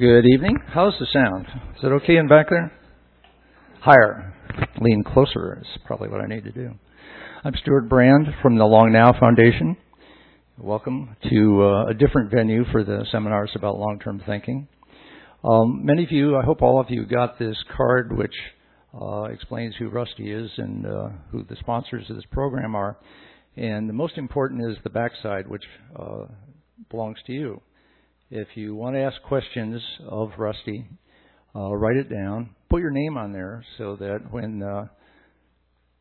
Good evening. How's the sound? Is it okay in back there? Higher. Lean closer is probably what I need to do. I'm Stewart Brand from the Long Now Foundation. Welcome to uh, a different venue for the seminars about long-term thinking. Um, many of you, I hope all of you, got this card which uh, explains who Rusty is and uh, who the sponsors of this program are. And the most important is the backside, which uh, belongs to you. If you want to ask questions of Rusty, uh, write it down. Put your name on there so that when uh,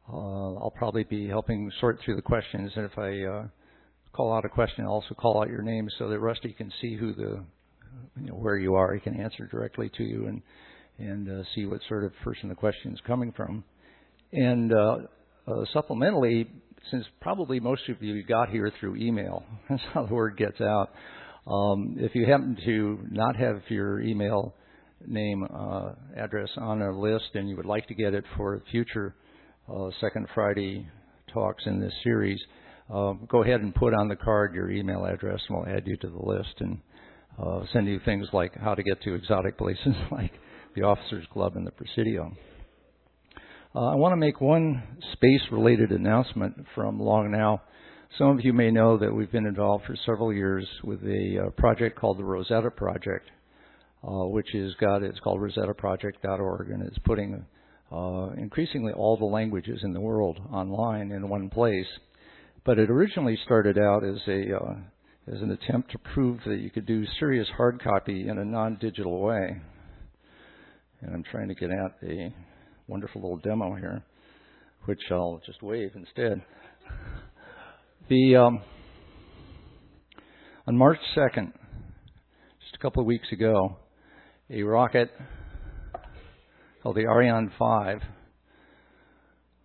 uh, I'll probably be helping sort through the questions, and if I uh, call out a question, I'll also call out your name so that Rusty can see who the you know, where you are. He can answer directly to you and and uh, see what sort of person the question is coming from. And uh, supplementally, since probably most of you got here through email, that's how the word gets out. Um, if you happen to not have your email name uh, address on a list and you would like to get it for future uh, Second Friday talks in this series, uh, go ahead and put on the card your email address and we'll add you to the list and uh, send you things like how to get to exotic places like the Officers Club and the Presidio. Uh, I want to make one space related announcement from Long Now. Some of you may know that we've been involved for several years with a uh, project called the Rosetta Project, uh, which is got it's called rosettaproject.org, and it's putting uh, increasingly all the languages in the world online in one place. But it originally started out as a uh, as an attempt to prove that you could do serious hard copy in a non-digital way. And I'm trying to get at a wonderful little demo here, which I'll just wave instead. The um, on March 2nd, just a couple of weeks ago, a rocket called the Ariane 5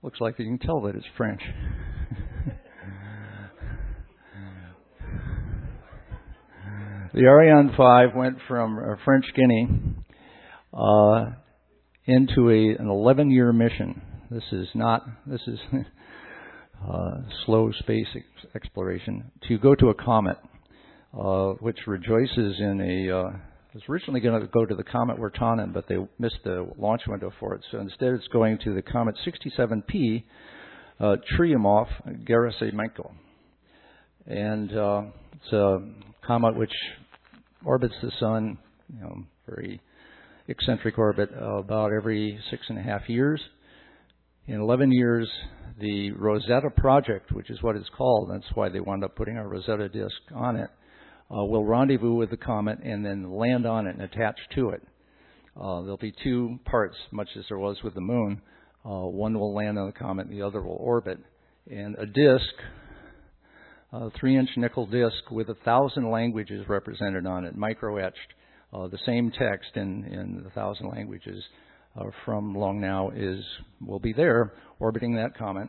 looks like you can tell that it's French. the Ariane 5 went from uh, French Guinea uh, into a, an 11 year mission. This is not, this is uh, slow space ex- exploration, to go to a comet, uh, which rejoices in a, uh, was originally going to go to the comet Wirtanen, but they missed the launch window for it. So instead it's going to the comet 67P, uh, Churyumov-Gerasimenko. And uh, it's a comet which orbits the sun, you know, very eccentric orbit uh, about every six and a half years. In 11 years, the Rosetta project, which is what it's called, that's why they wound up putting a Rosetta disk on it, uh, will rendezvous with the comet and then land on it and attach to it. Uh, there'll be two parts, much as there was with the moon. Uh, one will land on the comet, the other will orbit. And a disk, a three-inch nickel disk with a thousand languages represented on it, micro-etched, uh, the same text in, in the thousand languages uh, from long now is will be there orbiting that comet.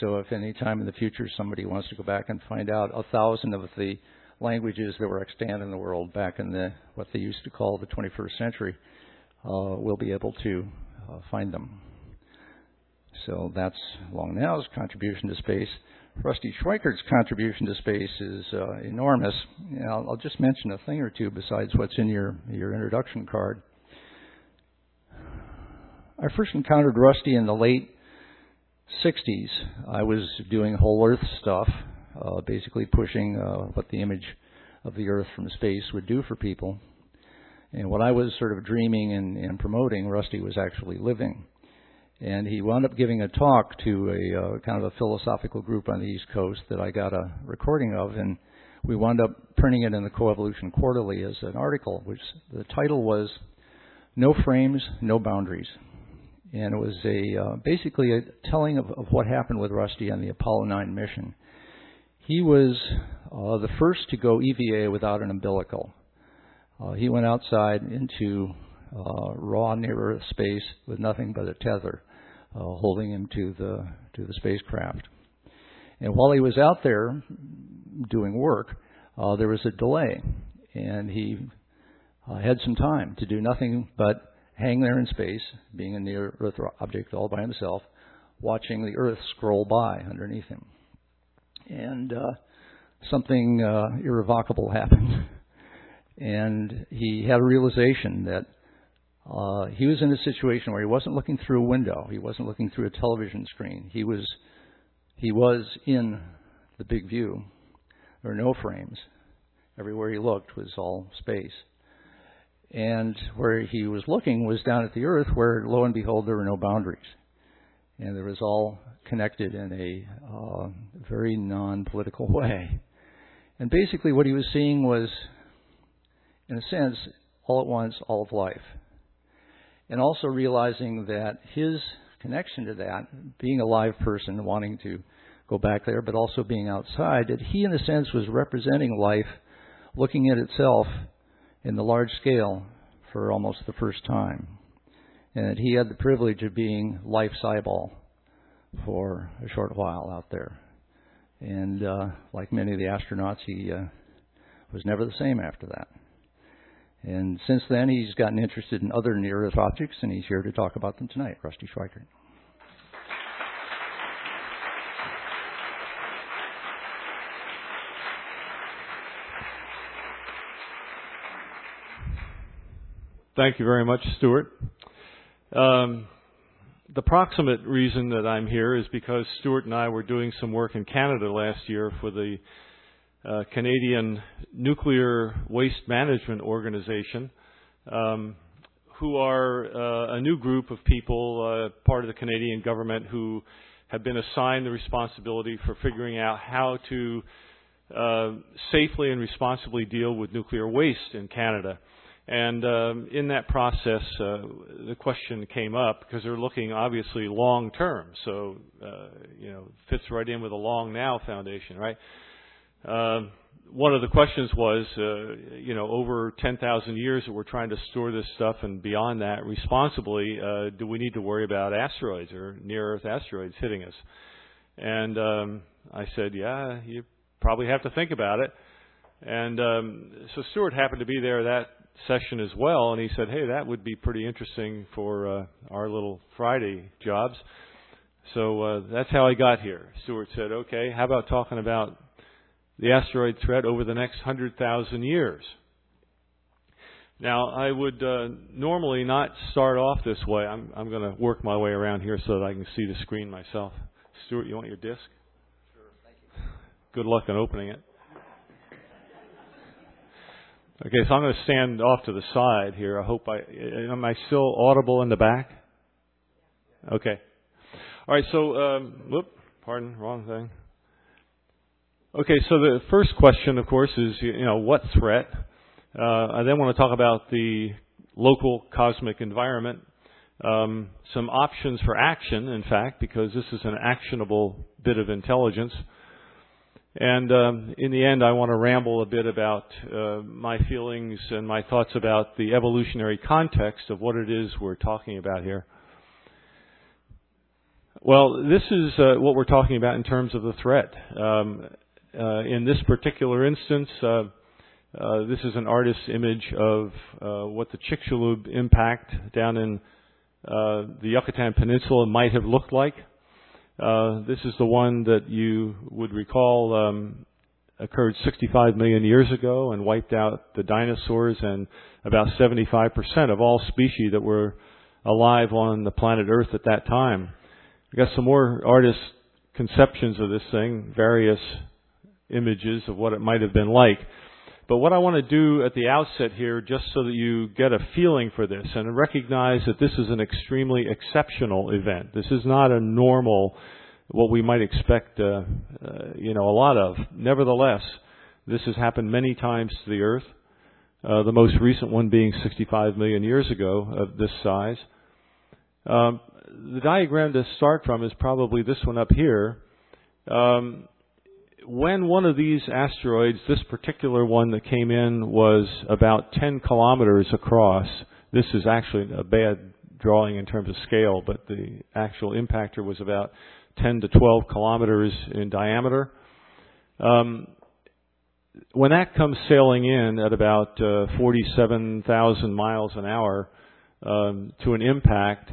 So if any time in the future somebody wants to go back and find out a thousand of the languages that were extant in the world back in the what they used to call the 21st century, uh, we'll be able to uh, find them. So that's Long Now's contribution to space. Rusty Schweickart's contribution to space is uh, enormous. I'll, I'll, just mention a thing or two besides what's in your, your introduction card. I first encountered Rusty in the late 60s. I was doing whole Earth stuff, uh, basically pushing uh, what the image of the Earth from space would do for people. And what I was sort of dreaming and, and promoting, Rusty was actually living. And he wound up giving a talk to a uh, kind of a philosophical group on the East Coast that I got a recording of, and we wound up printing it in the Coevolution Quarterly as an article, which the title was "No Frames, No Boundaries." And it was a uh, basically a telling of, of, what happened with Rusty on the Apollo 9 mission. He was uh, the first to go EVA without an umbilical. Uh, he went outside into uh, raw near Earth space with nothing but a tether uh, holding him to the to the spacecraft. And while he was out there doing work, uh, there was a delay, and he had some time to do nothing but hang there in space, being a near Earth object all by himself, watching the Earth scroll by underneath him. And uh, something uh, irrevocable happened. and he had a realization that uh, he was in a situation where he wasn't looking through a window, he wasn't looking through a television screen. He was he was in the big view. There were no frames. Everywhere he looked was all space. And where he was looking was down at the earth, where lo and behold, there were no boundaries. And it was all connected in a uh, very non political way. And basically, what he was seeing was, in a sense, all at once, all of life. And also realizing that his connection to that, being a live person, wanting to go back there, but also being outside, that he, in a sense, was representing life, looking at itself in the large scale for almost the first time. And he had the privilege of being life's eyeball for a short while out there. And uh, like many of the astronauts, he uh, was never the same after that. And since then, he's gotten interested in other near Earth objects, and he's here to talk about them tonight. Rusty Schweickart. Thank you very much, Stewart. Um, the proximate reason that I'm here is because Stewart and I were doing some work in Canada last year for the uh, Canadian Nuclear Waste Management Organization, um, who are uh, a new group of people, uh, part of the Canadian government, who have been assigned the responsibility for figuring out how to uh, safely and responsibly deal with nuclear waste in Canada. And um, in that process, uh, the question came up because they're looking obviously long term. So, uh, you know, fits right in with the Long Now Foundation, right? Um, one of the questions was, uh, you know, over 10,000 years that we're trying to store this stuff and beyond that responsibly, uh, do we need to worry about asteroids or near Earth asteroids hitting us? And um, I said, yeah, you probably have to think about it. And um, so Stewart happened to be there that session as well, and he said, "Hey, that would be pretty interesting for uh, our little Friday jobs." So uh, that's how I got here. Stewart said, "Okay, how about talking about the asteroid threat over the next hundred thousand years?" Now, I would uh, normally not start off this way. I'm, I'm going to work my way around here so that I can see the screen myself. Stewart, you want your disc? Sure, thank you. Good luck in opening it. Okay, so I'm going to stand off to the side here. I hope I am I still audible in the back? Okay. All right. So, um, whoop, pardon, wrong thing. Okay. So the first question, of course, is you know what threat. Uh, I then want to talk about the local cosmic environment. Um, some options for action, in fact, because this is an actionable bit of intelligence. And um, in the end, I want to ramble a bit about uh, my feelings and my thoughts about the evolutionary context of what it is we're talking about here. Well, this is uh, what we're talking about in terms of the threat. Um, uh, in this particular instance, uh, uh, this is an artist's image of uh, what the Chicxulub impact down in the Yucatan Peninsula might have looked like. Uh, this is the one that you would recall um, occurred 65 million years ago and wiped out the dinosaurs and about 75% of all species that were alive on the planet Earth at that time. We got some more artist conceptions of this thing, various images of what it might have been like. But what I want to do at the outset here, just so that you get a feeling for this and recognize that this is an extremely exceptional event. This is not a normal, what we might expect, uh, uh, you know, a lot of. Nevertheless, this has happened many times to the Earth. Uh, the most recent one being 65 million years ago of this size. Um, the diagram to start from is probably this one up here. Um, when one of these asteroids, this particular one that came in was about 10 kilometers across, this is actually a bad drawing in terms of scale, but the actual impactor was about 10 to 12 kilometers in diameter. Um, when that comes sailing in at about uh, 47,000 miles an hour um, to an impact,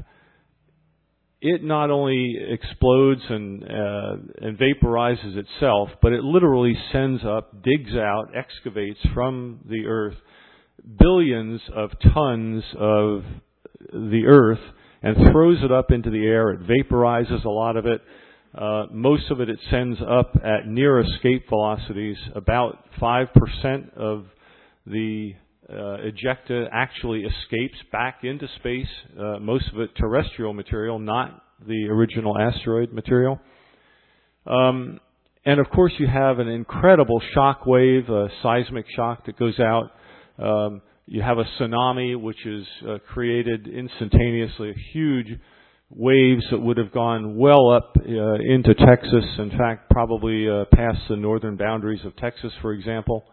it not only explodes and uh, and vaporizes itself, but it literally sends up, digs out, excavates from the earth billions of tons of the Earth and throws it up into the air. It vaporizes a lot of it. Uh, most of it it sends up at near escape velocities. About 5% of the uh, ejecta actually escapes back into space. Uh, most of it terrestrial material, not the original asteroid material. Um, and of course, you have an incredible shock wave, a seismic shock that goes out. Um, you have a tsunami, which is uh, created instantaneously, huge waves that would have gone well up uh, into Texas. In fact, probably uh, past the northern boundaries of Texas, for example.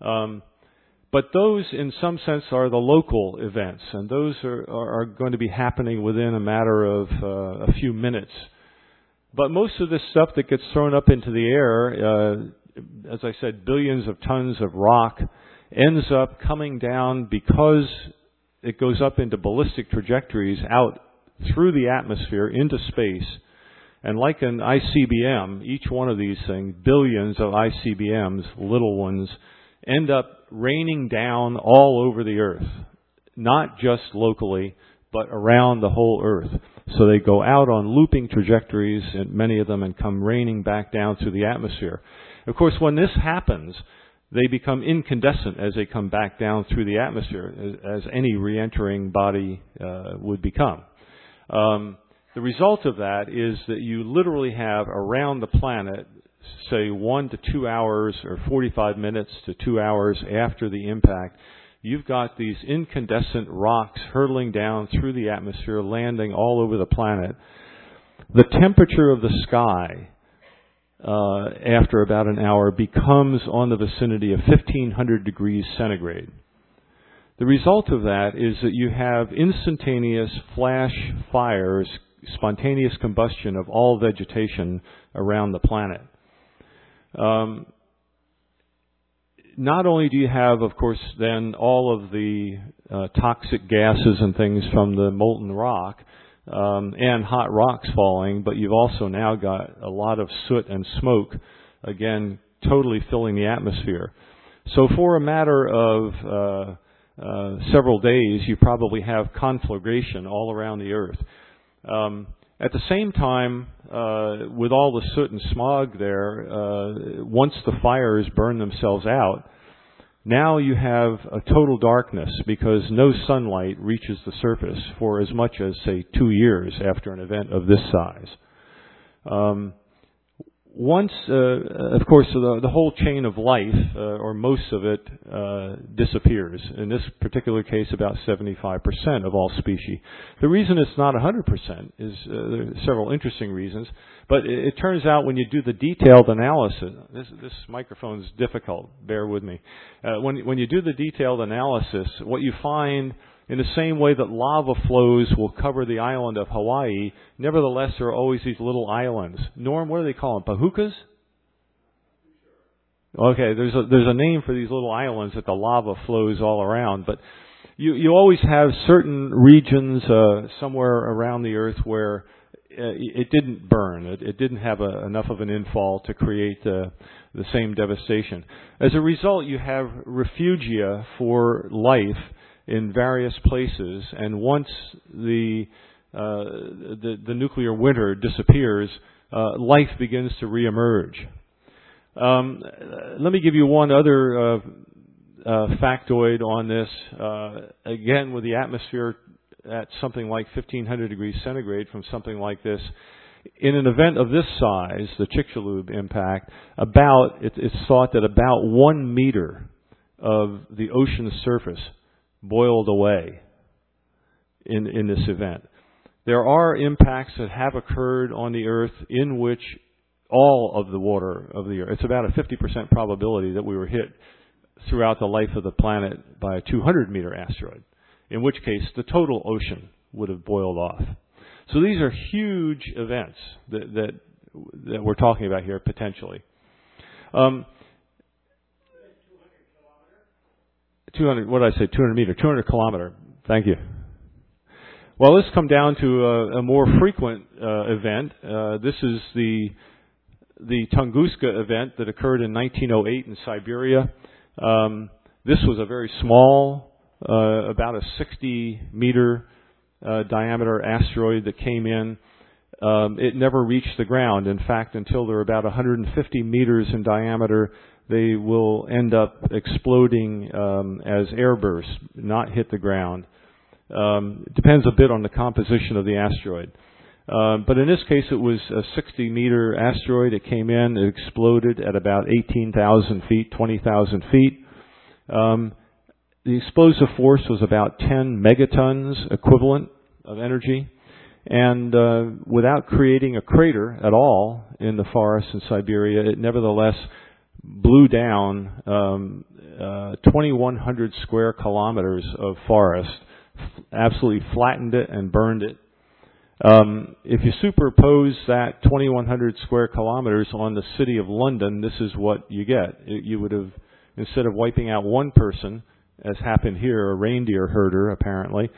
Um, but those, in some sense, are the local events, and those are, are, going to be happening within a matter of uh, a few minutes. But most of this stuff that gets thrown up into the air, uh, as I said, billions of tons of rock, ends up coming down because it goes up into ballistic trajectories out through the atmosphere into space. And like an ICBM, each one of these things, billions of ICBMs, little ones, end up raining down all over the earth. Not just locally, but around the whole earth. So they go out on looping trajectories, and many of them, and come raining back down through the atmosphere. Of course, when this happens, they become incandescent as they come back down through the atmosphere, as, any re-entering body uh, would become. Um, the result of that is that you literally have around the planet, say one to two hours or 45 minutes to two hours after the impact, you've got these incandescent rocks hurtling down through the atmosphere, landing all over the planet. The temperature of the sky uh, after about an hour becomes on the vicinity of 1500 degrees centigrade. The result of that is that you have instantaneous flash fires, spontaneous combustion of all vegetation around the planet. Um, not only do you have, of course, then all of the uh, toxic gases and things from the molten rock, um, and hot rocks falling, but you've also now got a lot of soot and smoke, again, totally filling the atmosphere. So for a matter of uh, uh, several days, you probably have conflagration all around the Earth. Um, at the same time, uh, with all the soot and smog there, uh, once the fires burn themselves out, now you have a total darkness because no sunlight reaches the surface for as much as, say, two years after an event of this size. Um, once, uh, of course, the, the, whole chain of life, uh, or most of it, uh, disappears. In this particular case, about 75% of all species. The reason it's not 100% is uh, several interesting reasons, but it, it, turns out when you do the detailed analysis, this, this is difficult. Bear with me. Uh, when when you do the detailed analysis, what you find in the same way that lava flows will cover the island of Hawaii, nevertheless, there are always these little islands. Norm, what do they call them? Pahoukas? Okay, there's a, there's a name for these little islands that the lava flows all around, but you, you always have certain regions uh, somewhere around the earth where uh, it didn't burn. It, it didn't have a, enough of an infall to create uh, the same devastation. As a result, you have refugia for life in various places, and once the uh, the, the, nuclear winter disappears, uh, life begins to reemerge. Um, let me give you one other uh, uh factoid on this. Uh, again, with the atmosphere at something like 1500 degrees centigrade from something like this, in an event of this size, the Chicxulub impact, about it, it's thought that about one meter of the ocean's surface boiled away in, in this event. There are impacts that have occurred on the Earth in which all of the water of the Earth, it's about a 50% probability that we were hit throughout the life of the planet by a 200 meter asteroid, in which case the total ocean would have boiled off. So these are huge events that, that, that we're talking about here potentially. Um, 200, what did I say, 200 meter, 200 kilometer. Thank you. Well, let's come down to a, a more frequent uh, event. Uh, this is the the Tunguska event that occurred in 1908 in Siberia. Um, This was a very small, uh, about a 60 meter uh, diameter asteroid that came in. Um, it never reached the ground. In fact, until they're about 150 meters in diameter, they will end up exploding um, as airbursts, not hit the ground. Um, it depends a bit on the composition of the asteroid. Uh, but in this case, it was a 60 meter asteroid. It came in, it exploded at about 18,000 feet, 20,000 feet. Um, the explosive force was about 10 megatons equivalent of energy. And uh, without creating a crater at all in the forest in Siberia, it nevertheless blew down um, uh, 2,100 square kilometers of forest, absolutely flattened it and burned it. Um, if you superpose that 2,100 square kilometers on the city of London, this is what you get. It, you would have, instead of wiping out one person, as happened here, a reindeer herder apparently,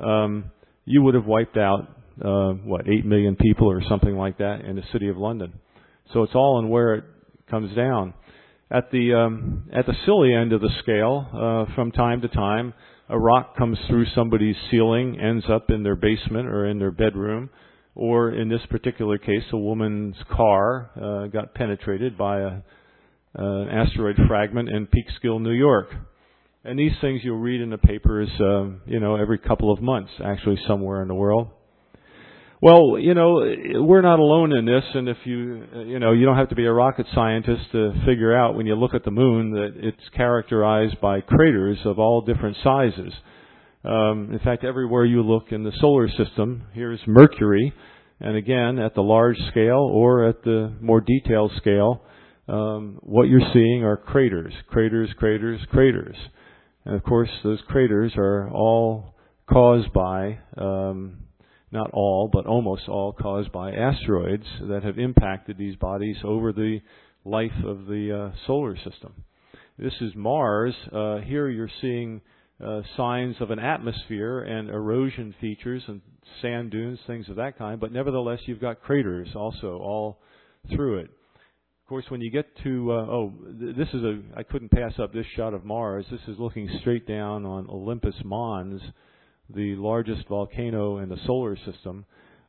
um, you would have wiped out uh, what eight million people or something like that in the city of London. So it's all in where it comes down. At the um, at the silly end of the scale, uh, from time to time, a rock comes through somebody's ceiling, ends up in their basement or in their bedroom, or in this particular case, a woman's car uh, got penetrated by a, uh, an asteroid fragment in Peekskill, New York. And these things you'll read in the papers, uh, you know, every couple of months, actually somewhere in the world. Well, you know, we're not alone in this, and if you, you know, you don't have to be a rocket scientist to figure out when you look at the moon that it's characterized by craters of all different sizes. Um, in fact, everywhere you look in the solar system, here's Mercury, and again, at the large scale or at the more detailed scale, um, what you're seeing are craters, craters, craters, craters. And of course, those craters are all caused by um, not all, but almost all caused by asteroids that have impacted these bodies over the life of the uh, solar system. This is Mars. Uh, here you're seeing uh, signs of an atmosphere and erosion features and sand dunes, things of that kind, but nevertheless you've got craters also all through it. Of course, when you get to, uh, oh, th- this is a, I couldn't pass up this shot of Mars. This is looking straight down on Olympus Mons the largest volcano in the solar system.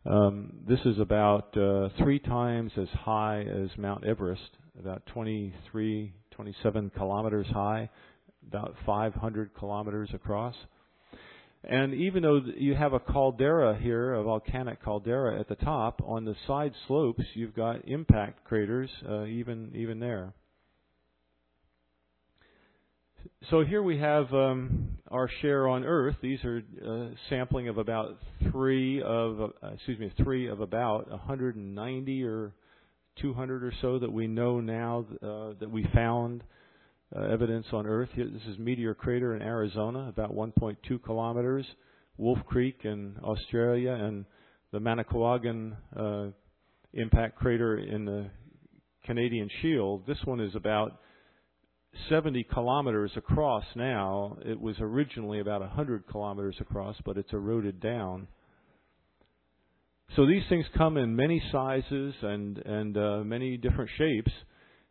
Um, this is about uh, three times as high as Mount Everest, about 23, 27 kilometers high, about 500 kilometers across. And even though you have a caldera here, a volcanic caldera at the top, on the side slopes you've got impact craters, uh, even even there so here we have um, our share on Earth. These are uh, sampling of about three of uh, excuse me three of about 190 or 200 or so that we know now uh, that we found uh, evidence on Earth. This is Meteor Crater in Arizona, about 1.2 kilometers. Wolf Creek in Australia, and the Manicouagan uh, impact crater in the Canadian Shield. This one is about 70 kilometers across now. It was originally about 100 kilometers across, but it's eroded down. So these things come in many sizes and and uh, many different shapes.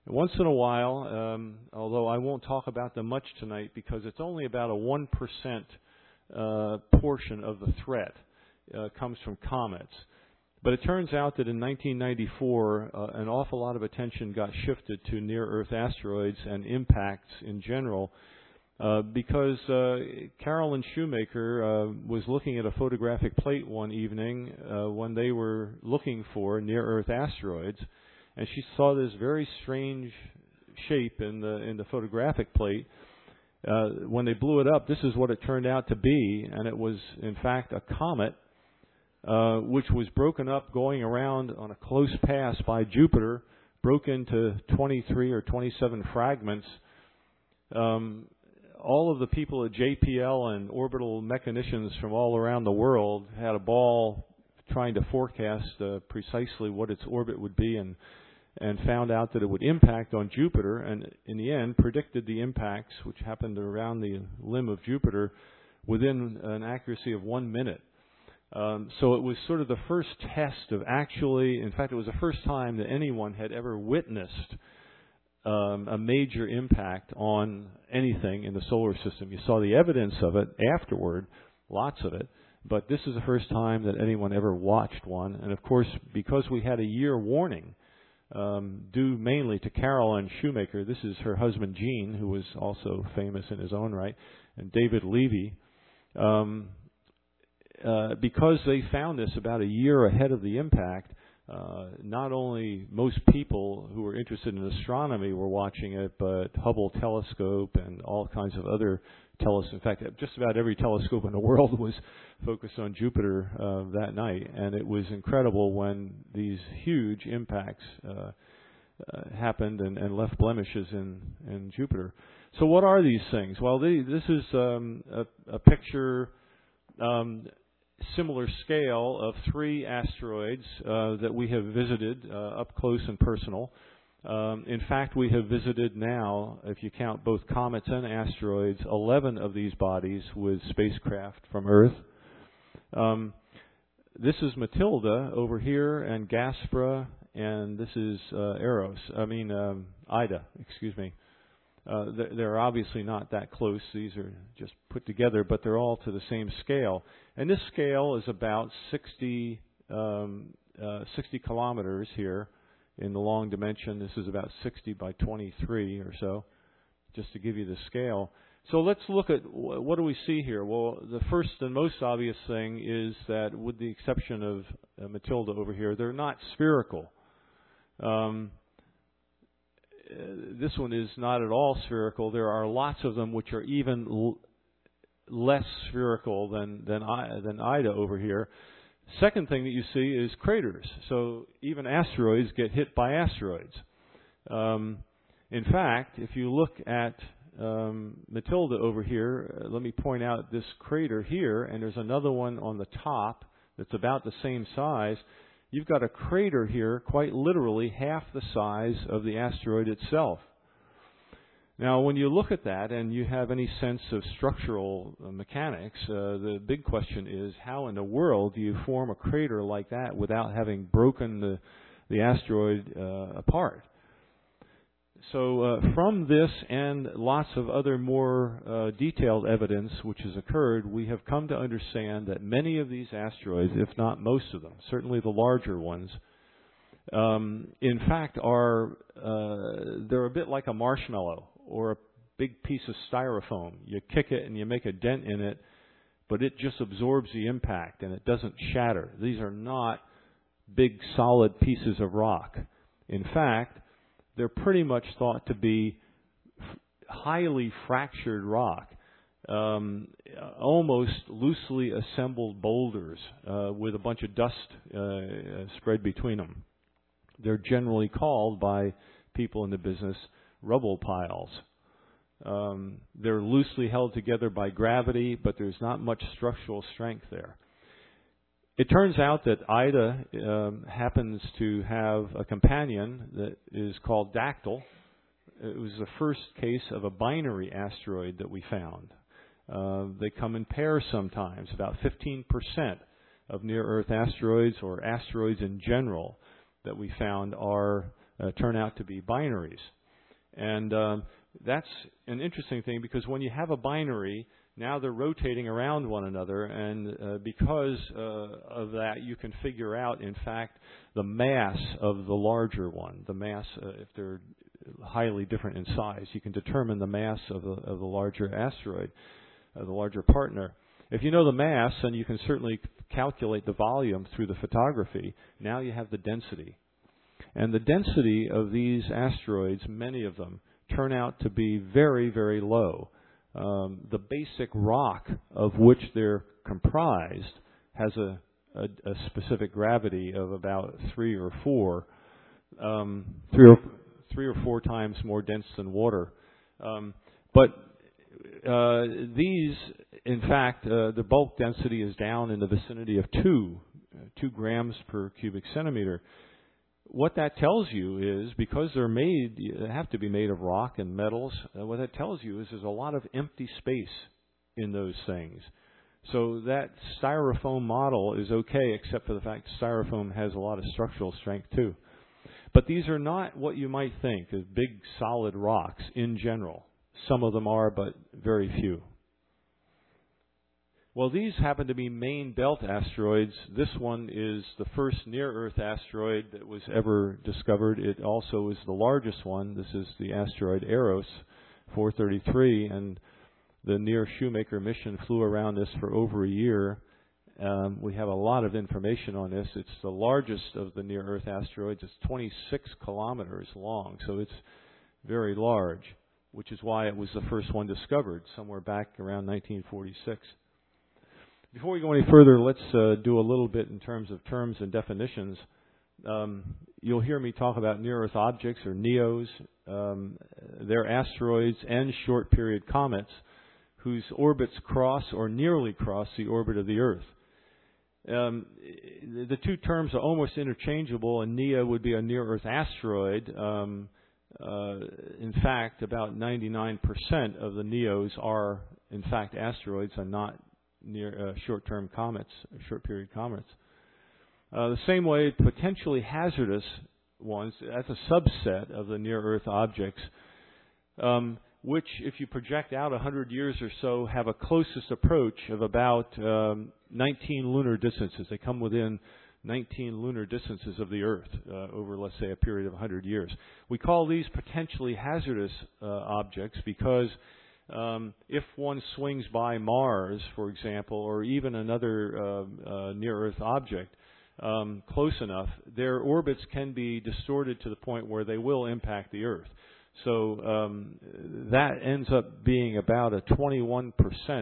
Once in a while, um, although I won't talk about them much tonight because it's only about a one percent uh, portion of the threat uh, comes from comets. But it turns out that in 1994, uh, an awful lot of attention got shifted to near Earth asteroids and impacts in general. Uh, because uh, Carolyn Shoemaker uh, was looking at a photographic plate one evening uh, when they were looking for near Earth asteroids, and she saw this very strange shape in the in the photographic plate. Uh, when they blew it up, this is what it turned out to be, and it was in fact a comet uh, which was broken up going around on a close pass by Jupiter, broke into 23 or 27 fragments. Um, all of the people at JPL and orbital mechanicians from all around the world had a ball trying to forecast uh, precisely what its orbit would be and and found out that it would impact on Jupiter and in the end predicted the impacts which happened around the limb of Jupiter within an accuracy of 1 minute. Um, so it was sort of the first test of actually, in fact, it was the first time that anyone had ever witnessed um, a major impact on anything in the solar system. You saw the evidence of it afterward, lots of it, but this is the first time that anyone ever watched one. And of course, because we had a year warning, um, due mainly to Carolyn Shoemaker, this is her husband Gene, who was also famous in his own right, and David Levy. Um, uh, because they found this about a year ahead of the impact, uh, not only most people who were interested in astronomy were watching it, but Hubble telescope and all kinds of other telescopes. In fact, just about every telescope in the world was focused on Jupiter uh, that night, and it was incredible when these huge impacts uh, uh, happened and, and, left blemishes in, in Jupiter. So, what are these things? Well, they, this is um, a, a, picture. Um, similar scale of three asteroids uh, that we have visited uh, up close and personal. Um, in fact, we have visited now, if you count both comets and asteroids, 11 of these bodies with spacecraft from Earth. Um, this is Matilda over here, and Gaspra, and this is uh, Eros. I mean, um, Ida, excuse me. Uh, they're obviously not that close. These are just put together, but they're all to the same scale. And this scale is about 60, um, uh, 60 kilometers here in the long dimension. This is about 60 by 23 or so, just to give you the scale. So let's look at what do we see here. Well, the first and most obvious thing is that, with the exception of uh, Matilda over here, they're not spherical. Um, this one is not at all spherical. There are lots of them which are even l- less spherical than than, I, than Ida over here. Second thing that you see is craters. So even asteroids get hit by asteroids. Um, in fact, if you look at um, Matilda over here, uh, let me point out this crater here, and there's another one on the top that's about the same size you've got a crater here, quite literally half the size of the asteroid itself. Now, when you look at that and you have any sense of structural uh, mechanics, uh, the big question is how in the world do you form a crater like that without having broken the, the asteroid uh, apart? So, uh, from this and lots of other more uh, detailed evidence which has occurred, we have come to understand that many of these asteroids, if not most of them, certainly the larger ones, um, in fact, are uh, they're a bit like a marshmallow or a big piece of styrofoam. You kick it and you make a dent in it, but it just absorbs the impact and it doesn't shatter. These are not big solid pieces of rock. In fact, they're pretty much thought to be highly fractured rock, um, almost loosely assembled boulders uh, with a bunch of dust uh, spread between them. They're generally called by people in the business rubble piles. Um, they're loosely held together by gravity, but there's not much structural strength there. It turns out that Ida um, happens to have a companion that is called Dactyl. It was the first case of a binary asteroid that we found. Uh, they come in pairs sometimes. About 15% of near Earth asteroids or asteroids in general that we found are uh, turn out to be binaries. And um, that's an interesting thing because when you have a binary, now they're rotating around one another, and uh, because uh, of that, you can figure out, in fact, the mass of the larger one. The mass, uh, if they're highly different in size, you can determine the mass of the, of the larger asteroid, uh, the larger partner. If you know the mass, then you can certainly calculate the volume through the photography. Now you have the density. And the density of these asteroids, many of them, turn out to be very, very low um, the basic rock of which they're comprised has a, a, a specific gravity of about three or four, um, three or three or four times more dense than water. Um, but uh, these, in fact, uh, the bulk density is down in the vicinity of two, uh, two grams per cubic centimeter what that tells you is because they're made, they have to be made of rock and metals. Uh, what that tells you is there's a lot of empty space in those things. So that styrofoam model is okay, except for the fact styrofoam has a lot of structural strength too. But these are not what you might think of big solid rocks in general. Some of them are, but very few. Well, these happen to be main belt asteroids. This one is the first near Earth asteroid that was ever discovered. It also is the largest one. This is the asteroid Eros 433, and the NEAR Shoemaker mission flew around this for over a year. Um, we have a lot of information on this. It's the largest of the near Earth asteroids. It's 26 kilometers long, so it's very large, which is why it was the first one discovered somewhere back around 1946. Before we go any further, let's uh, do a little bit in terms of terms and definitions. Um, you'll hear me talk about near Earth objects or NEOs. Um, they're asteroids and short period comets whose orbits cross or nearly cross the orbit of the Earth. Um, the two terms are almost interchangeable. A NEO would be a near Earth asteroid. Um, uh, in fact, about 99% of the NEOs are, in fact, asteroids and not near uh, short-term comets, short period comets. Uh, the same way, potentially hazardous ones, that's a subset of the near-Earth objects, um, which, if you project out 100 years or so, have a closest approach of about um, 19 lunar distances. They come within 19 lunar distances of the Earth uh, over, let's say, a period of 100 years. We call these potentially hazardous uh, objects because um, if one swings by Mars, for example, or even another uh, uh, near-Earth object um, close enough, their orbits can be distorted to the point where they will impact the Earth. So um, that ends up being about a 21%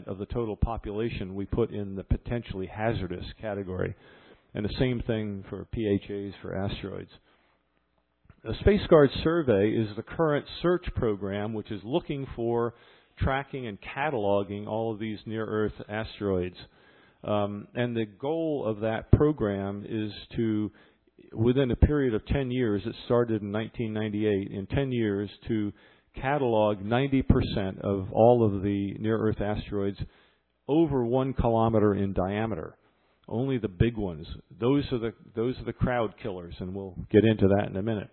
of the total population we put in the potentially hazardous category. And the same thing for PHAs for asteroids. The Spaceguard Survey is the current search program which is looking for tracking and cataloging all of these near Earth asteroids. Um, and the goal of that program is to, within a period of 10 years, it started in 1998, in 10 years to catalog 90% of all of the near Earth asteroids over one kilometer in diameter. Only the big ones. Those are the those are the crowd killers, and we'll get into that in a minute.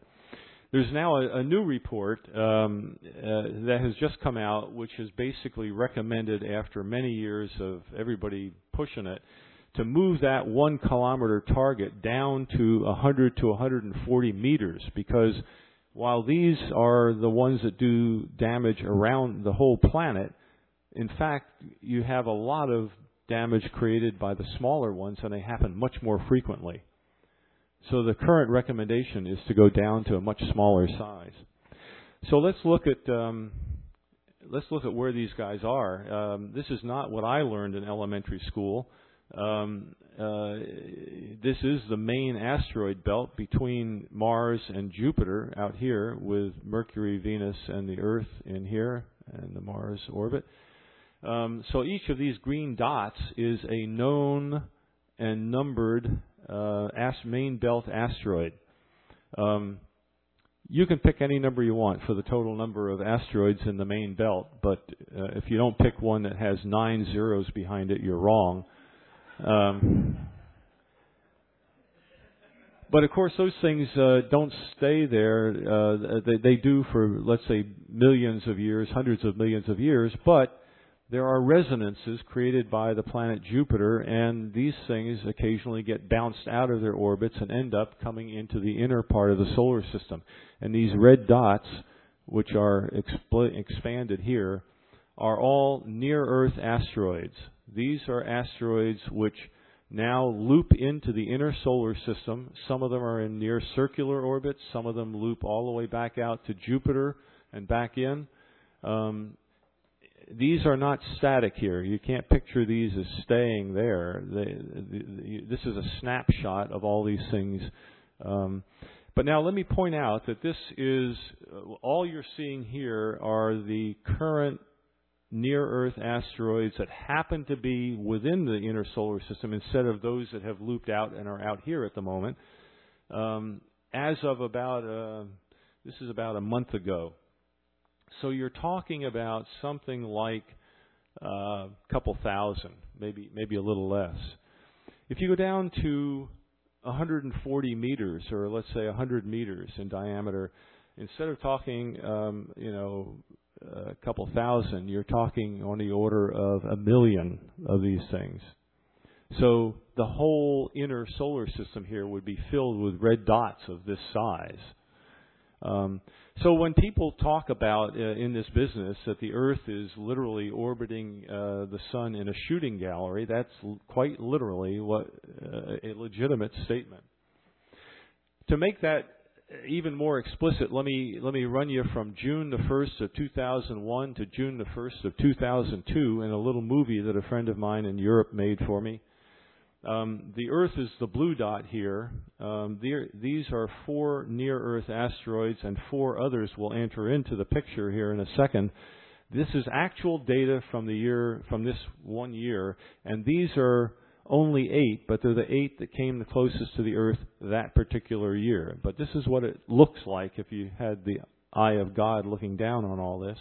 There's now a, a new report um, uh, that has just come out, which has basically recommended, after many years of everybody pushing it, to move that one kilometer target down to 100 to 140 meters because while these are the ones that do damage around the whole planet, in fact, you have a lot of damage created by the smaller ones and they happen much more frequently. So the current recommendation is to go down to a much smaller size. So let's look at um, let's look at where these guys are. Um, this is not what I learned in elementary school. Um, uh, this is the main asteroid belt between Mars and Jupiter out here, with Mercury, Venus, and the Earth in here, and the Mars orbit. Um, so each of these green dots is a known and numbered uh, main belt asteroid. Um, you can pick any number you want for the total number of asteroids in the main belt, but uh, if you don't pick one that has nine zeros behind it, you're wrong. Um, but of course, those things uh, don't stay there. Uh, they, they do for, let's say, millions of years, hundreds of millions of years, but there are resonances created by the planet Jupiter, and these things occasionally get bounced out of their orbits and end up coming into the inner part of the solar system. And these red dots, which are expl- expanded here, are all near Earth asteroids. These are asteroids which now loop into the inner solar system. Some of them are in near circular orbits, some of them loop all the way back out to Jupiter and back in. Um, these are not static here. You can't picture these as staying there. They, the, this is a snapshot of all these things. Um, but now let me point out that this is uh, all you're seeing here are the current near Earth asteroids that happen to be within the inner solar system instead of those that have looped out and are out here at the moment. Um, as of about, uh, this is about a month ago. So you're talking about something like uh, a couple thousand, maybe maybe a little less. If you go down to 140 meters, or let's say 100 meters in diameter, instead of talking, um, you know, a couple thousand, you're talking on the order of a million of these things. So the whole inner solar system here would be filled with red dots of this size. Um, so when people talk about uh, in this business that the Earth is literally orbiting uh, the sun in a shooting gallery, that's l- quite literally what uh, a legitimate statement. To make that even more explicit, let me let me run you from June the 1st of 2001 to June the 1st of 2002 in a little movie that a friend of mine in Europe made for me. Um, the Earth is the blue dot here. Um, these are four near-Earth asteroids, and four others will enter into the picture here in a second. This is actual data from the year from this one year, and these are only eight, but they're the eight that came the closest to the Earth that particular year. But this is what it looks like if you had the eye of God looking down on all this.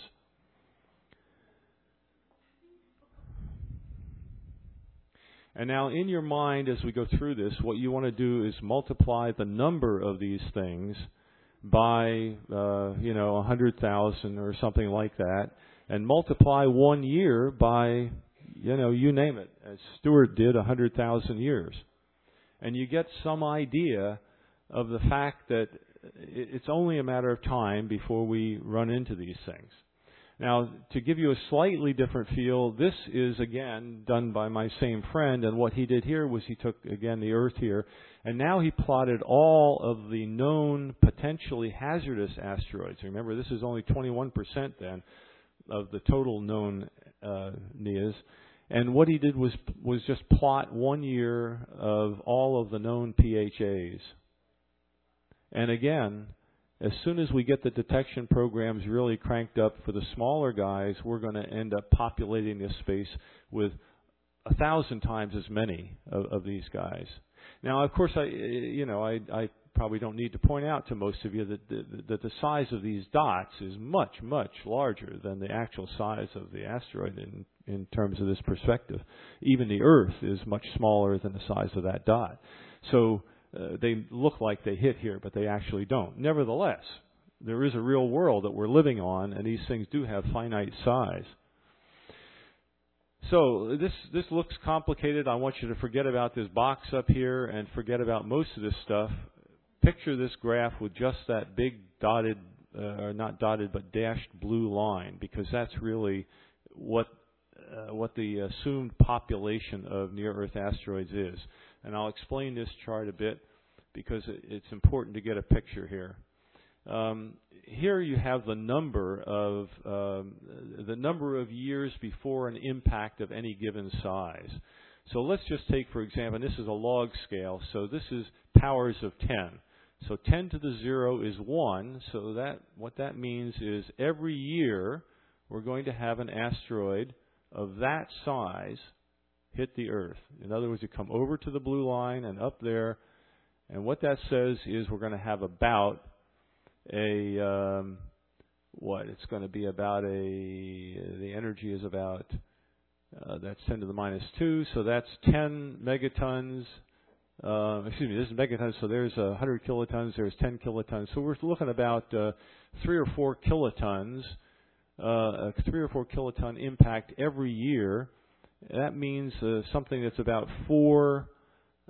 And now, in your mind, as we go through this, what you want to do is multiply the number of these things by, uh, you know, a hundred thousand or something like that, and multiply one year by, you know, you name it, as Stewart did a hundred thousand years, and you get some idea of the fact that it's only a matter of time before we run into these things. Now, to give you a slightly different feel, this is again done by my same friend, and what he did here was he took again the Earth here, and now he plotted all of the known potentially hazardous asteroids. Remember, this is only 21% then of the total known uh, NEAs. And what he did was was just plot one year of all of the known PHAs. And again, as soon as we get the detection programs really cranked up for the smaller guys, we're going to end up populating this space with a thousand times as many of, of these guys. Now, of course, I you know I, I probably don't need to point out to most of you that the, that the size of these dots is much much larger than the actual size of the asteroid in in terms of this perspective. Even the Earth is much smaller than the size of that dot. So uh, they look like they hit here, but they actually don't. Nevertheless, there is a real world that we're living on, and these things do have finite size. So this this looks complicated. I want you to forget about this box up here and forget about most of this stuff. Picture this graph with just that big dotted, uh, or not dotted, but dashed blue line, because that's really what uh, what the assumed population of near-Earth asteroids is. And I'll explain this chart a bit because it's important to get a picture here. Um, here you have the number of um, the number of years before an impact of any given size. So let's just take, for example, this is a log scale. So this is powers of 10. So 10 to the 0 is 1. So that what that means is every year we're going to have an asteroid of that size hit the Earth. In other words, you come over to the blue line and up there, and what that says is we're going to have about a um, what? It's going to be about a the energy is about uh, that's 10 to the minus 2, so that's 10 megatons. Uh, excuse me, this is megatons, so there's uh, 100 kilotons, there's 10 kilotons. So we're looking about uh, 3 or 4 kilotons, uh, a 3 or 4 kiloton impact every year that means uh, something that's about four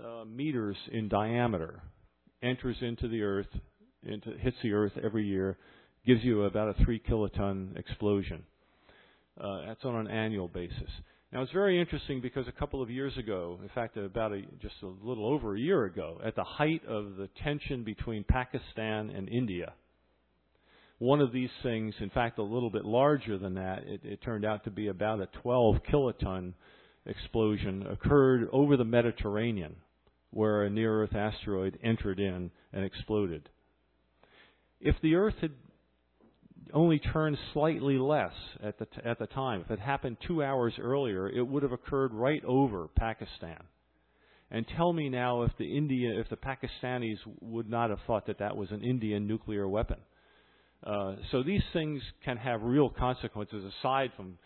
uh, meters in diameter enters into the Earth, into, hits the Earth every year, gives you about a three kiloton explosion. Uh, that's on an annual basis. Now it's very interesting because a couple of years ago, in fact, about a, just a little over a year ago, at the height of the tension between Pakistan and India, one of these things, in fact, a little bit larger than that, it, it turned out to be about a 12 kiloton explosion, occurred over the Mediterranean, where a near Earth asteroid entered in and exploded. If the Earth had only turned slightly less at the, t- at the time, if it happened two hours earlier, it would have occurred right over Pakistan. And tell me now if the India, if the Pakistanis would not have thought that that was an Indian nuclear weapon. Uh, so these things can have real consequences aside from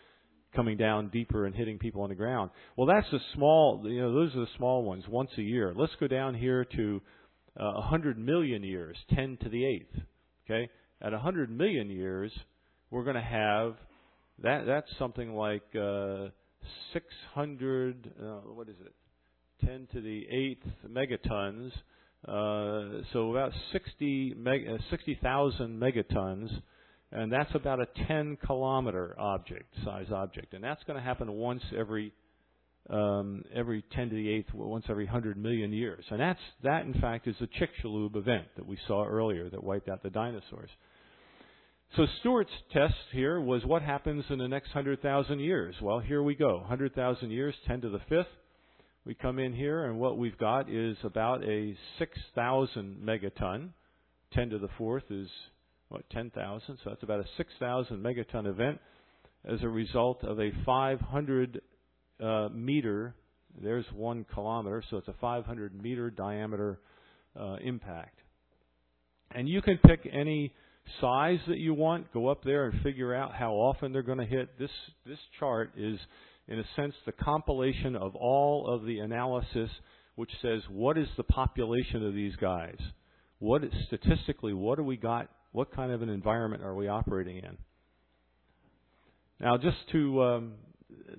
coming down deeper and hitting people on the ground. Well, that's the small, you know, those are the small ones once a year. Let's go down here to uh, 100 million years, 10 to the 8th. Okay? At 100 million years, we're going to have that that's something like uh, 600 uh, what is it? 10 to the 8th megatons. Uh, so about 60 meg- uh, 60,000 megatons and that's about a 10 kilometer object size object, and that's going to happen once every um, every 10 to the eighth, once every 100 million years, and that's that in fact is the Chicxulub event that we saw earlier that wiped out the dinosaurs. So Stewart's test here was what happens in the next 100,000 years. Well, here we go. 100,000 years, 10 to the fifth. We come in here, and what we've got is about a 6,000 megaton. 10 to the fourth is what, 10,000. So that's about a 6,000 megaton event as a result of a 500 uh, meter, there's one kilometer, so it's a 500 meter diameter uh, impact. And you can pick any size that you want, go up there and figure out how often they're going to hit. This, this chart is, in a sense, the compilation of all of the analysis which says what is the population of these guys? What statistically, what do we got what kind of an environment are we operating in? Now, just to um,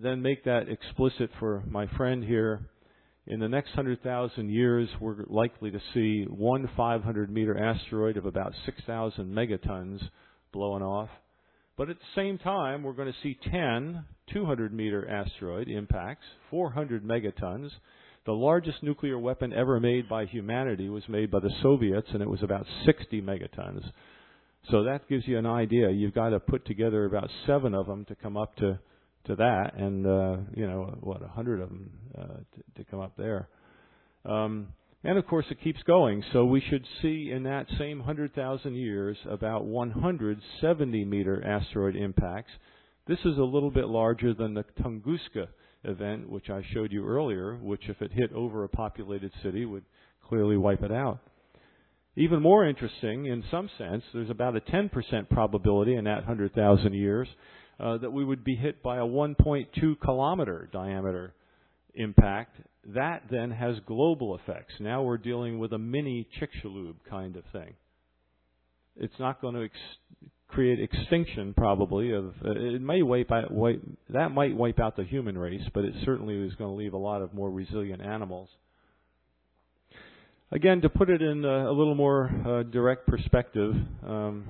then make that explicit for my friend here, in the next 100,000 years, we're likely to see one 500 meter asteroid of about 6,000 megatons blowing off. But at the same time, we're going to see 10 200 meter asteroid impacts, 400 megatons. The largest nuclear weapon ever made by humanity was made by the Soviets, and it was about 60 megatons. So that gives you an idea. You've got to put together about seven of them to come up to to that, and uh, you know what, a hundred of them uh, to, to come up there. Um, and of course, it keeps going. So we should see in that same 100,000 years about 170 meter asteroid impacts. This is a little bit larger than the Tunguska event, which I showed you earlier, which, if it hit over a populated city, would clearly wipe it out. Even more interesting, in some sense, there's about a 10% probability in that 100,000 years uh, that we would be hit by a 1.2 kilometer diameter impact. That then has global effects. Now we're dealing with a mini Chicxulub kind of thing. It's not going to ex- create extinction, probably. Of uh, it may wipe out wipe, that might wipe out the human race, but it certainly is going to leave a lot of more resilient animals. Again, to put it in a, a little more uh, direct perspective, um,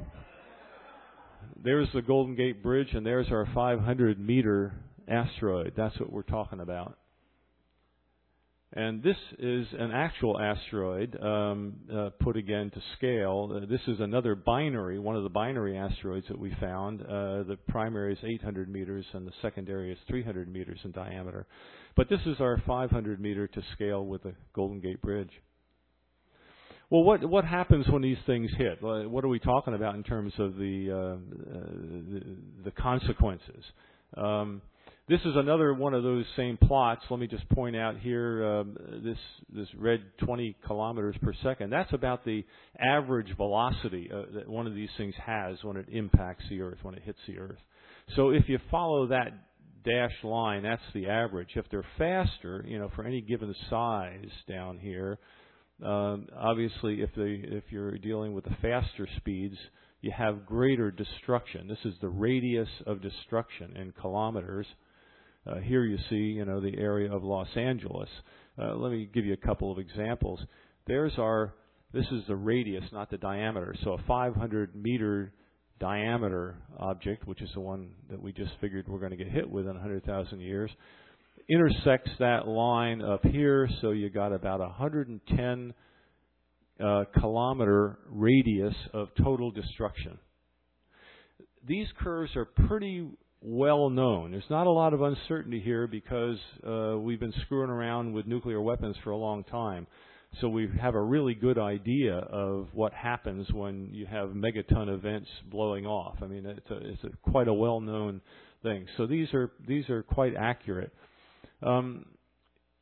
there's the Golden Gate Bridge, and there's our 500 meter asteroid. That's what we're talking about. And this is an actual asteroid um, uh, put again to scale. Uh, this is another binary, one of the binary asteroids that we found. Uh, the primary is 800 meters and the secondary is 300 meters in diameter. But this is our 500 meter to scale with the Golden Gate Bridge. Well, what what happens when these things hit? What are we talking about in terms of the uh, uh, the, the, consequences? Um, this is another one of those same plots. Let me just point out here um, this this red 20 kilometers per second. That's about the average velocity uh, that one of these things has when it impacts the Earth, when it hits the Earth. So if you follow that dashed line, that's the average. If they're faster, you know, for any given size down here, um, obviously, if they if you're dealing with the faster speeds, you have greater destruction. This is the radius of destruction in kilometers. Uh, here you see, you know, the area of Los Angeles. Uh, let me give you a couple of examples. There's our. This is the radius, not the diameter. So a 500 meter diameter object, which is the one that we just figured we're going to get hit with in 100,000 years, intersects that line up here, so you got about 110 uh, kilometer radius of total destruction. These curves are pretty well known. There's not a lot of uncertainty here because uh, we've been screwing around with nuclear weapons for a long time. So we have a really good idea of what happens when you have megaton events blowing off. I mean, it's, a, it's a, quite a well-known thing. So these are these are quite accurate. Um,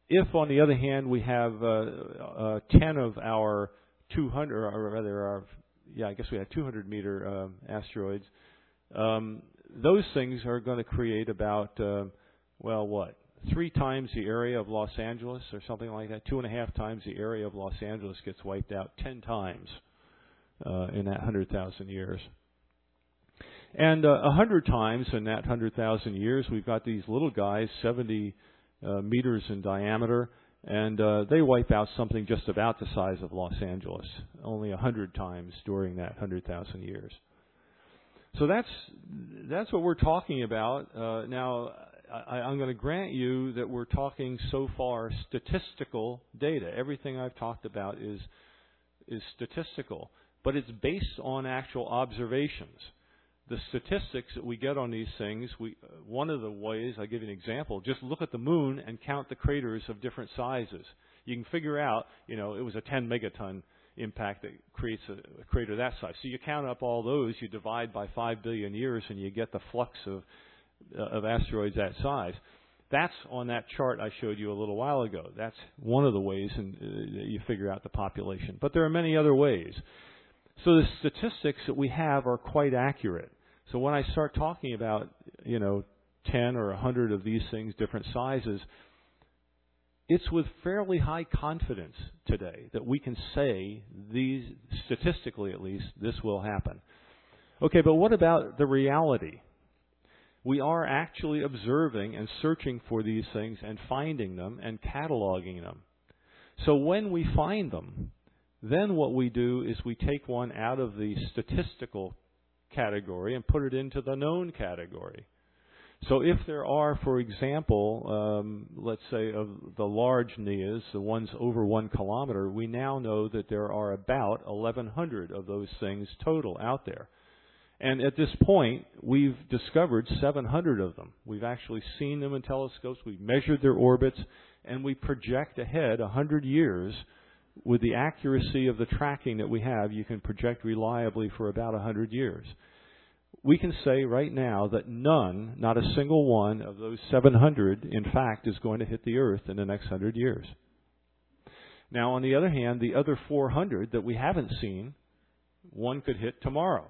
if, on the other hand, we have uh, uh, 10 of our 200, or rather, our, yeah, I guess we had 200 meter uh, asteroids, um, those things are going to create about, uh, well, what? Three times the area of Los Angeles or something like that. Two and a half times the area of Los Angeles gets wiped out. Ten times uh, in that 100,000 years. And uh, a uh, hundred times in that 100,000 years, we've got these little guys, 70 uh, meters in diameter, and uh, they wipe out something just about the size of Los Angeles, only a hundred times during that 100,000 years. So that's that's what we're talking about. Uh, now, I, I'm going to grant you that we're talking so far statistical data. Everything I've talked about is is statistical but it's based on actual observations. The statistics that we get on these things, we, uh, one of the ways, I'll give you an example, just look at the moon and count the craters of different sizes. You can figure out, you know, it was a 10 megaton impact that creates a, a crater that size. So you count up all those, you divide by 5 billion years, and you get the flux of, uh, of asteroids that size. That's on that chart I showed you a little while ago. That's one of the ways in, uh, you figure out the population. But there are many other ways. So the statistics that we have are quite accurate. So when I start talking about, you know, 10 or 100 of these things, different sizes, it's with fairly high confidence today that we can say these, statistically at least, this will happen. Okay, but what about the reality? We are actually observing and searching for these things and finding them and cataloging them. So when we find them, then what we do is we take one out of the statistical category and put it into the known category. So if there are, for example, um, let's say of the large NEAs, the ones over one kilometer, we now know that there are about 1,100 of those things total out there. And at this point, we've discovered 700 of them. We've actually seen them in telescopes, we've measured their orbits, and we project ahead 100 years with the accuracy of the tracking that we have, you can project reliably for about 100 years. We can say right now that none, not a single one of those 700, in fact, is going to hit the Earth in the next 100 years. Now, on the other hand, the other 400 that we haven't seen, one could hit tomorrow.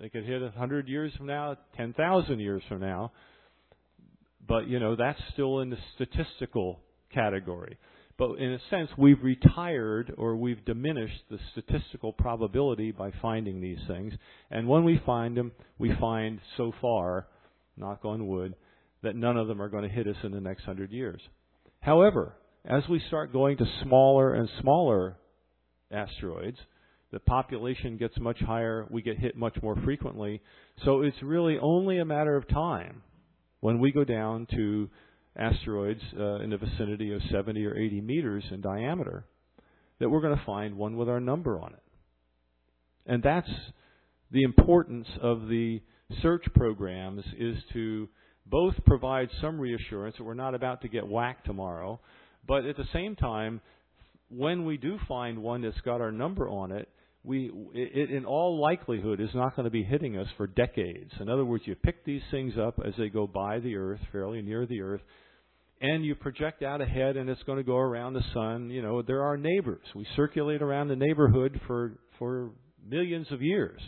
They could hit 100 years from now, 10,000 years from now. But, you know, that's still in the statistical category. But in a sense, we've retired or we've diminished the statistical probability by finding these things. And when we find them, we find so far, knock on wood, that none of them are going to hit us in the next hundred years. However, as we start going to smaller and smaller asteroids, the population gets much higher, we get hit much more frequently. So it's really only a matter of time when we go down to asteroids uh, in the vicinity of 70 or 80 meters in diameter that we're going to find one with our number on it. And that's the importance of the search programs is to both provide some reassurance that we're not about to get whacked tomorrow, but at the same time, when we do find one that's got our number on it, we, it, in all likelihood, is not going to be hitting us for decades. In other words, you pick these things up as they go by the Earth, fairly near the Earth, and you project out ahead and it's going to go around the sun. You know, there are neighbors. We circulate around the neighborhood for, for millions of years.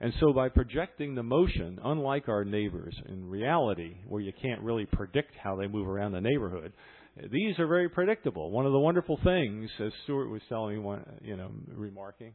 And so by projecting the motion, unlike our neighbors in reality, where you can't really predict how they move around the neighborhood, these are very predictable. One of the wonderful things, as Stewart was telling me, one, you know, remarking,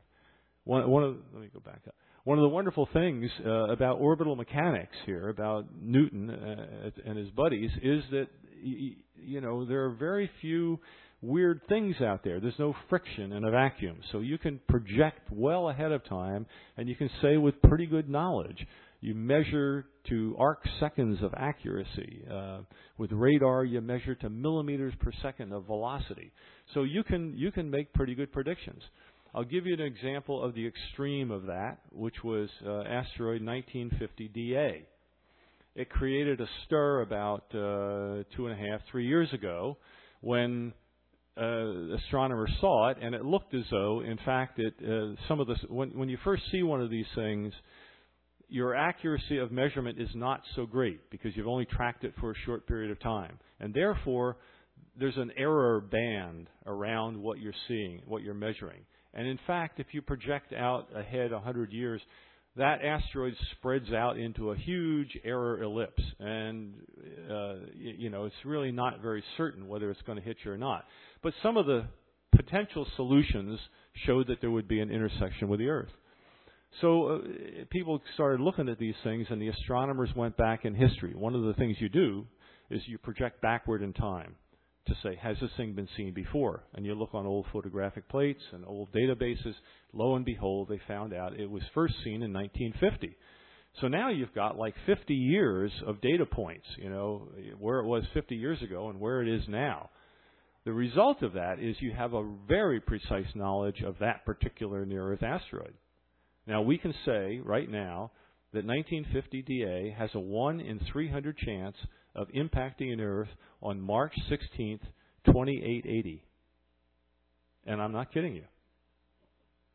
one, one of, let me go back up one of the wonderful things uh, about orbital mechanics here, about Newton uh, and his buddies, is that you know there are very few weird things out there. There's no friction in a vacuum, so you can project well ahead of time, and you can say with pretty good knowledge. You measure to arc seconds of accuracy. Uh, with radar, you measure to millimeters per second of velocity. So you can you can make pretty good predictions. I'll give you an example of the extreme of that, which was uh, asteroid 1950 DA. It created a stir about uh, two and a half, three years ago when uh, astronomers saw it, and it looked as though, in fact, it uh, some of the when when you first see one of these things, your accuracy of measurement is not so great because you've only tracked it for a short period of time, and therefore there's an error band around what you're seeing, what you're measuring. And in fact, if you project out ahead 100 years, that asteroid spreads out into a huge error ellipse, and uh, you know it's really not very certain whether it's going to hit you or not. But some of the potential solutions showed that there would be an intersection with the Earth. So uh, people started looking at these things, and the astronomers went back in history. One of the things you do is you project backward in time to say, has this thing been seen before? And you look on old photographic plates and old databases. Lo and behold, they found out it was first seen in 1950. So now you've got like 50 years of data points, you know, where it was 50 years ago and where it is now. The result of that is you have a very precise knowledge of that particular near Earth asteroid. Now we can say right now that 1950 DA has a 1 in 300 chance of impacting an Earth on March 16th, 2880. And I'm not kidding you.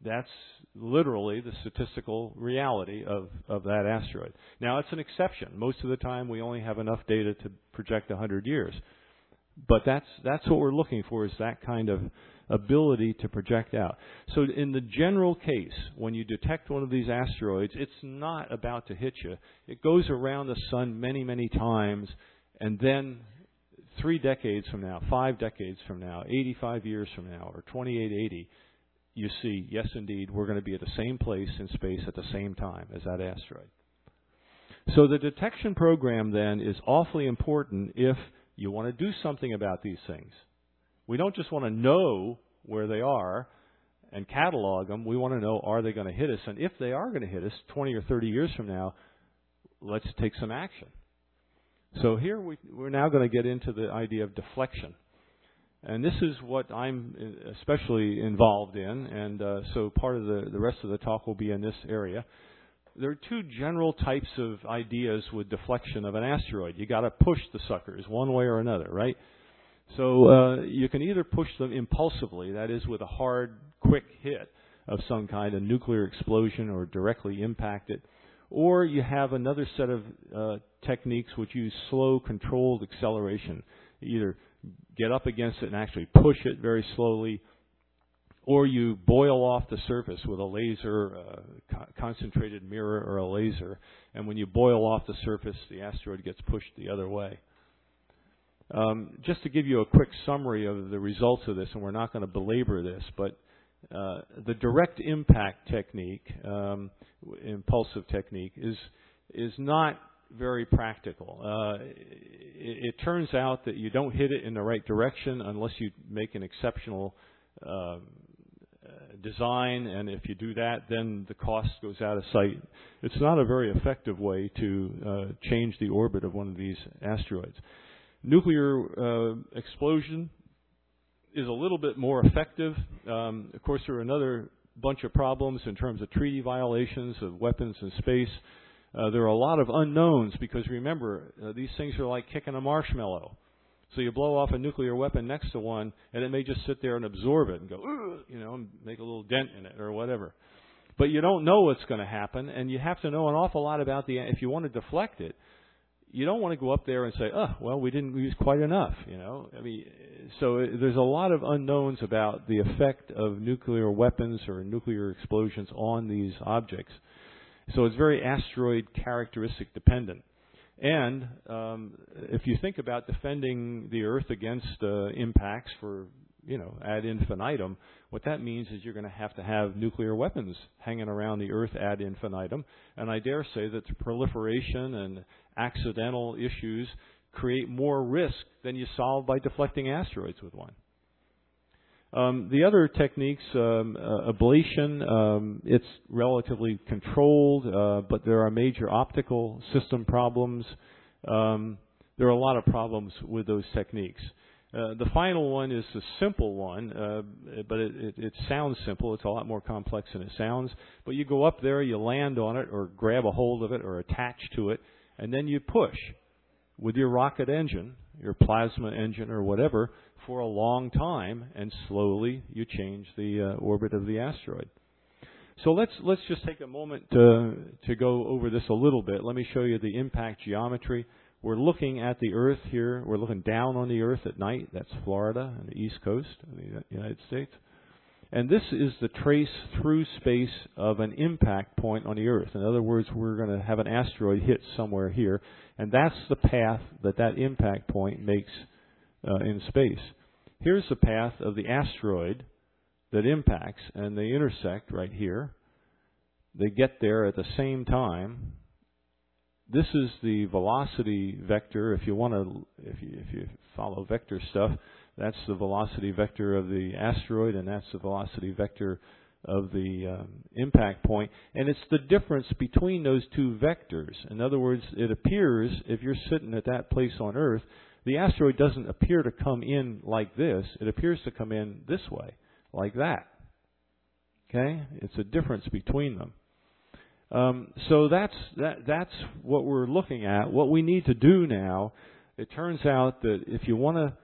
That's literally the statistical reality of, of that asteroid. Now, it's an exception. Most of the time, we only have enough data to project 100 years. But that's, that's what we're looking for is that kind of ability to project out. So in the general case, when you detect one of these asteroids, it's not about to hit you. It goes around the sun many, many times, and then three decades from now, five decades from now, 85 years from now, or 2880, you see, yes, indeed, we're going to be at the same place in space at the same time as that asteroid. So the detection program then is awfully important if you want to do something about these things. We don't just want to know where they are and catalog them. We want to know are they going to hit us? And if they are going to hit us 20 or 30 years from now, let's take some action. So here we, we're now going to get into the idea of deflection. And this is what I'm especially involved in, and uh, so part of the, the rest of the talk will be in this area. There are two general types of ideas with deflection of an asteroid. You got to push the suckers one way or another, right? So uh, you can either push them impulsively, that is, with a hard, quick hit of some kind, a nuclear explosion, or directly impact it, or you have another set of uh, techniques which use slow, controlled acceleration. Either get up against it and actually push it very slowly, or you boil off the surface with a laser, uh, co- concentrated mirror, or a laser. And when you boil off the surface, the asteroid gets pushed the other way. Um, just to give you a quick summary of the results of this, and we're not going to belabor this, but uh, the direct impact technique, um, impulsive technique, is is not very practical. Uh, it, it, turns out that you don't hit it in the right direction unless you make an exceptional uh, design, and if you do that, then the cost goes out of sight. It's not a very effective way to uh, change the orbit of one of these asteroids. Nuclear uh, explosion is a little bit more effective. Um, of course, there are another bunch of problems in terms of treaty violations of weapons in space. Uh, there are a lot of unknowns because remember, uh, these things are like kicking a marshmallow. So you blow off a nuclear weapon next to one, and it may just sit there and absorb it and go, you know, and make a little dent in it or whatever. But you don't know what's going to happen, and you have to know an awful lot about the. If you want to deflect it, you don't want to go up there and say, "Oh, well, we didn't use quite enough." You know, I mean, so there's a lot of unknowns about the effect of nuclear weapons or nuclear explosions on these objects. So it's very asteroid characteristic dependent. And um, if you think about defending the Earth against uh, impacts for you know, ad infinitum, what that means is you're going to have to have nuclear weapons hanging around the Earth ad infinitum. And I dare say that the proliferation and accidental issues create more risk than you solve by deflecting asteroids with one. Um, the other techniques, um, uh, ablation, um, it's relatively controlled, uh, but there are major optical system problems. Um, there are a lot of problems with those techniques. Uh, the final one is a simple one, uh, but it, it, it, sounds simple. It's a lot more complex than it sounds. But you go up there, you land on it, or grab a hold of it, or attach to it, and then you push with your rocket engine, your plasma engine, or whatever, for a long time, and slowly you change the uh, orbit of the asteroid. So let's let's just take a moment to to go over this a little bit. Let me show you the impact geometry. We're looking at the Earth here. We're looking down on the Earth at night. That's Florida and the East Coast of the United States. And this is the trace through space of an impact point on the Earth. In other words, we're going to have an asteroid hit somewhere here, and that's the path that that impact point makes uh, in space. Here's the path of the asteroid that impacts, and they intersect right here. They get there at the same time. This is the velocity vector. If you want to, if you, if you follow vector stuff, that's the velocity vector of the asteroid, and that's the velocity vector of the um, impact point. And it's the difference between those two vectors. In other words, it appears, if you're sitting at that place on Earth, the asteroid doesn't appear to come in like this. It appears to come in this way, like that. Okay? It's a difference between them. Um, so that's that, that's what we're looking at. What we need to do now, it turns out that if you want to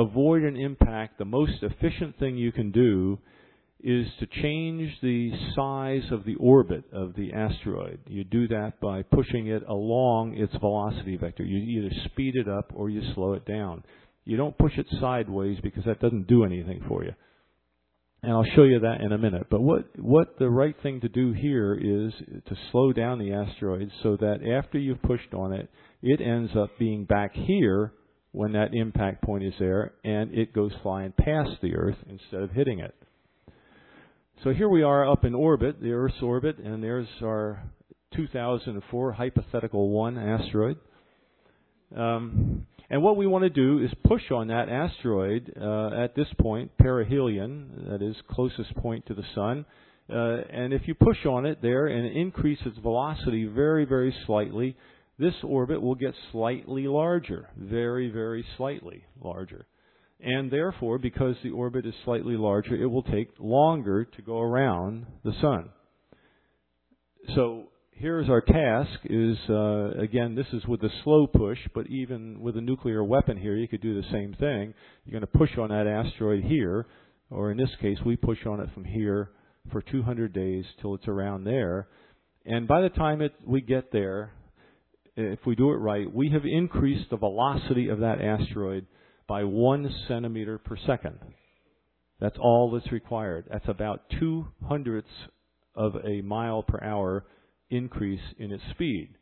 avoid an impact, the most efficient thing you can do is to change the size of the orbit of the asteroid. You do that by pushing it along its velocity vector. You either speed it up or you slow it down. You don't push it sideways because that doesn't do anything for you. And I'll show you that in a minute. But what, what the right thing to do here is to slow down the asteroid so that after you've pushed on it, it ends up being back here when that impact point is there and it goes flying past the Earth instead of hitting it. So here we are up in orbit, the Earth's orbit, and there's our 2004 hypothetical 1 asteroid. Um, and what we want to do is push on that asteroid uh, at this point, perihelion, that is closest point to the sun. Uh, and if you push on it there and increase its velocity very, very slightly, this orbit will get slightly larger, very, very slightly larger. And therefore, because the orbit is slightly larger, it will take longer to go around the sun. So here's our task is uh, again this is with a slow push but even with a nuclear weapon here you could do the same thing. You're going to push on that asteroid here or in this case we push on it from here for 200 days till it's around there. And by the time it we get there if we do it right we have increased the velocity of that asteroid by 1 centimeter per second. That's all that's required. That's about two hundredths of a mile per hour increase in its speed,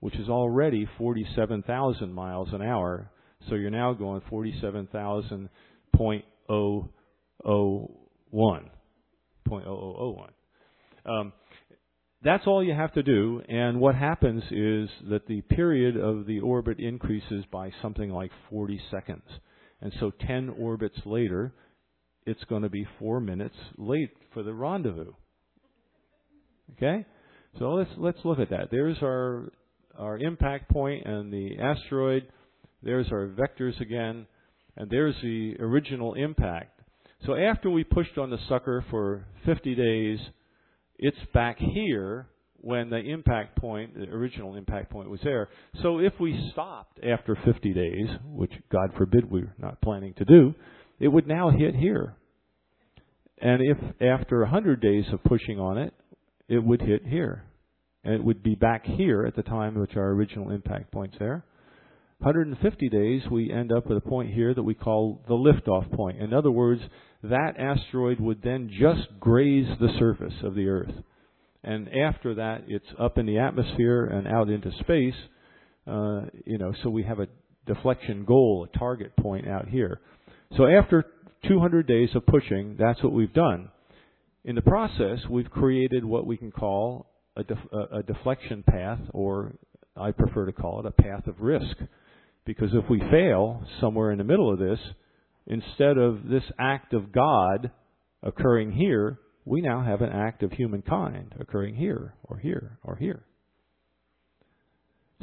which is already 47,000 miles an hour. So you're now going 47,000.001. 0.0001. Um, that's all you have to do, and what happens is that the period of the orbit increases by something like 40 seconds. And so 10 orbits later, it's going to be four minutes late for the rendezvous. Okay? So let's let's look at that. There's our our impact point and the asteroid. There's our vectors again, and there's the original impact. So after we pushed on the sucker for 50 days, it's back here when the impact point, the original impact point was there. So if we stopped after 50 days, which God forbid we're not planning to do, it would now hit here. And if after 100 days of pushing on it, it would hit here. And it would be back here at the time which our original impact point's there. 150 days, we end up with a point here that we call the liftoff point. In other words, that asteroid would then just graze the surface of the Earth. And after that, it's up in the atmosphere and out into space. Uh, you know, so we have a deflection goal, a target point out here. So after 200 days of pushing, that's what we've done. In the process, we've created what we can call a, def- a, deflection path, or I prefer to call it a path of risk. Because if we fail somewhere in the middle of this, instead of this act of God occurring here, we now have an act of humankind occurring here, or here, or here.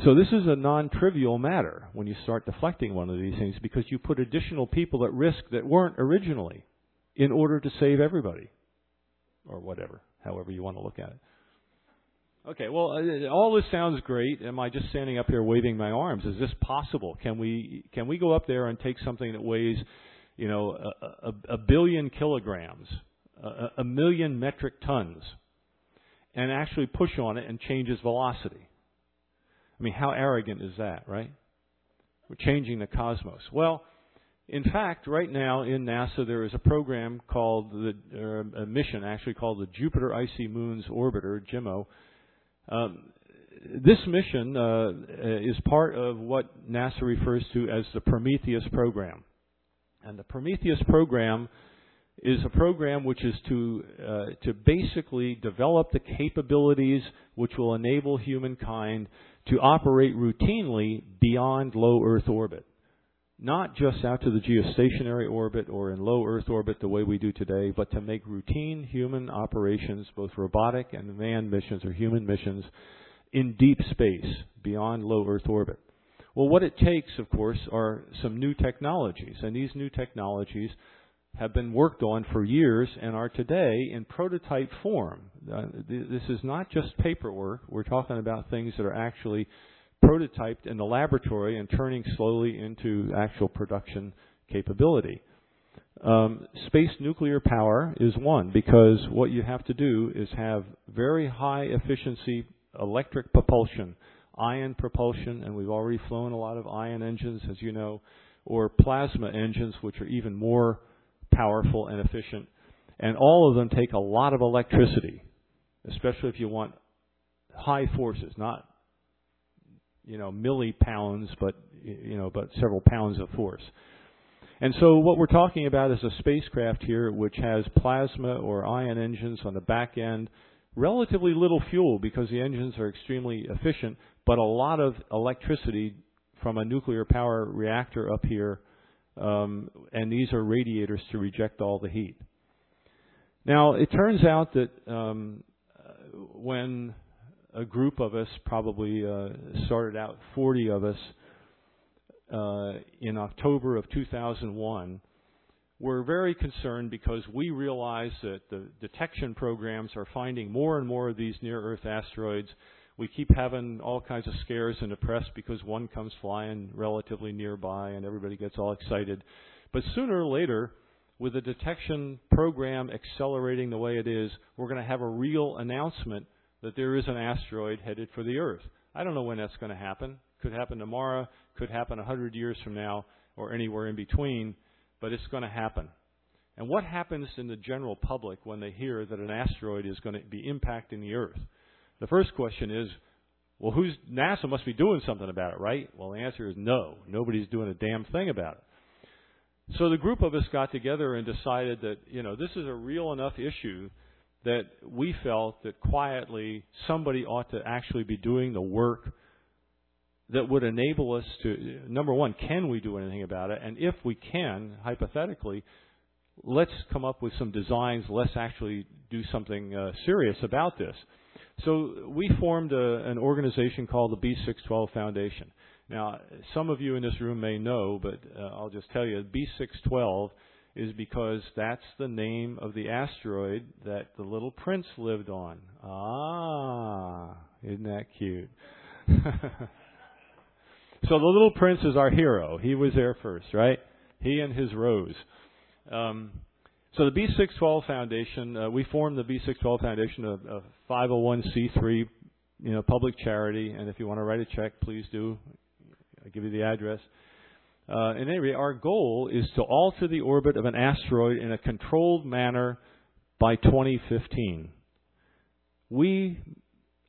So this is a non-trivial matter when you start deflecting one of these things because you put additional people at risk that weren't originally in order to save everybody or whatever, however you want to look at it. Okay, well, uh, all this sounds great. Am I just standing up here waving my arms? Is this possible? Can we can we go up there and take something that weighs, you know, a, a, a billion kilograms, a, a million metric tons, and actually push on it and change its velocity? I mean, how arrogant is that, right? We're changing the cosmos. Well, In fact, right now in NASA there is a program called the uh, a mission actually called the Jupiter Icy Moons Orbiter (JIMO). Um, this mission uh, is part of what NASA refers to as the Prometheus program, and the Prometheus program is a program which is to uh, to basically develop the capabilities which will enable humankind to operate routinely beyond low Earth orbit not just out to the geostationary orbit or in low Earth orbit the way we do today, but to make routine human operations, both robotic and manned missions or human missions, in deep space beyond low Earth orbit. Well, what it takes, of course, are some new technologies, and these new technologies have been worked on for years and are today in prototype form. Uh, this is not just paperwork. We're talking about things that are actually prototyped in the laboratory and turning slowly into actual production capability. Um, space nuclear power is one because what you have to do is have very high efficiency electric propulsion, ion propulsion, and we've already flown a lot of ion engines, as you know, or plasma engines, which are even more powerful and efficient. And all of them take a lot of electricity, especially if you want high forces, not you know, millipounds, but you know, but several pounds of force. And so what we're talking about is a spacecraft here which has plasma or ion engines on the back end, relatively little fuel because the engines are extremely efficient, but a lot of electricity from a nuclear power reactor up here, um, and these are radiators to reject all the heat. Now, it turns out that um, when a group of us, probably uh, started out 40 of us, uh, in October of 2001, were very concerned because we realized that the detection programs are finding more and more of these near Earth asteroids. We keep having all kinds of scares in the press because one comes flying relatively nearby and everybody gets all excited. But sooner or later, with the detection program accelerating the way it is, we're going to have a real announcement that there is an asteroid headed for the Earth. I don't know when that's going to happen. Could happen tomorrow, could happen a hundred years from now, or anywhere in between, but it's going to happen. And what happens in the general public when they hear that an asteroid is going to be impacting the Earth? The first question is, well, who's NASA must be doing something about it, right? Well, the answer is no. Nobody's doing a damn thing about it. So the group of us got together and decided that, you know, this is a real enough issue that we felt that quietly somebody ought to actually be doing the work that would enable us to number one can we do anything about it? And if we can hypothetically let's come up with some designs. Let's actually do something uh, serious about this. So we formed a, an organization called the b612 foundation. Now some of you in this room may know but uh, i'll just tell you b612 is because that's the name of the asteroid that the little prince lived on. Ah, isn't that cute? so the little prince is our hero. He was there first, right? He and his rose. Um, so the B612 Foundation, uh, we formed the B612 Foundation, a, a 501c3, you know, public charity. And if you want to write a check, please do. I'll give you the address. Uh, in any rate, our goal is to alter the orbit of an asteroid in a controlled manner by 2015. We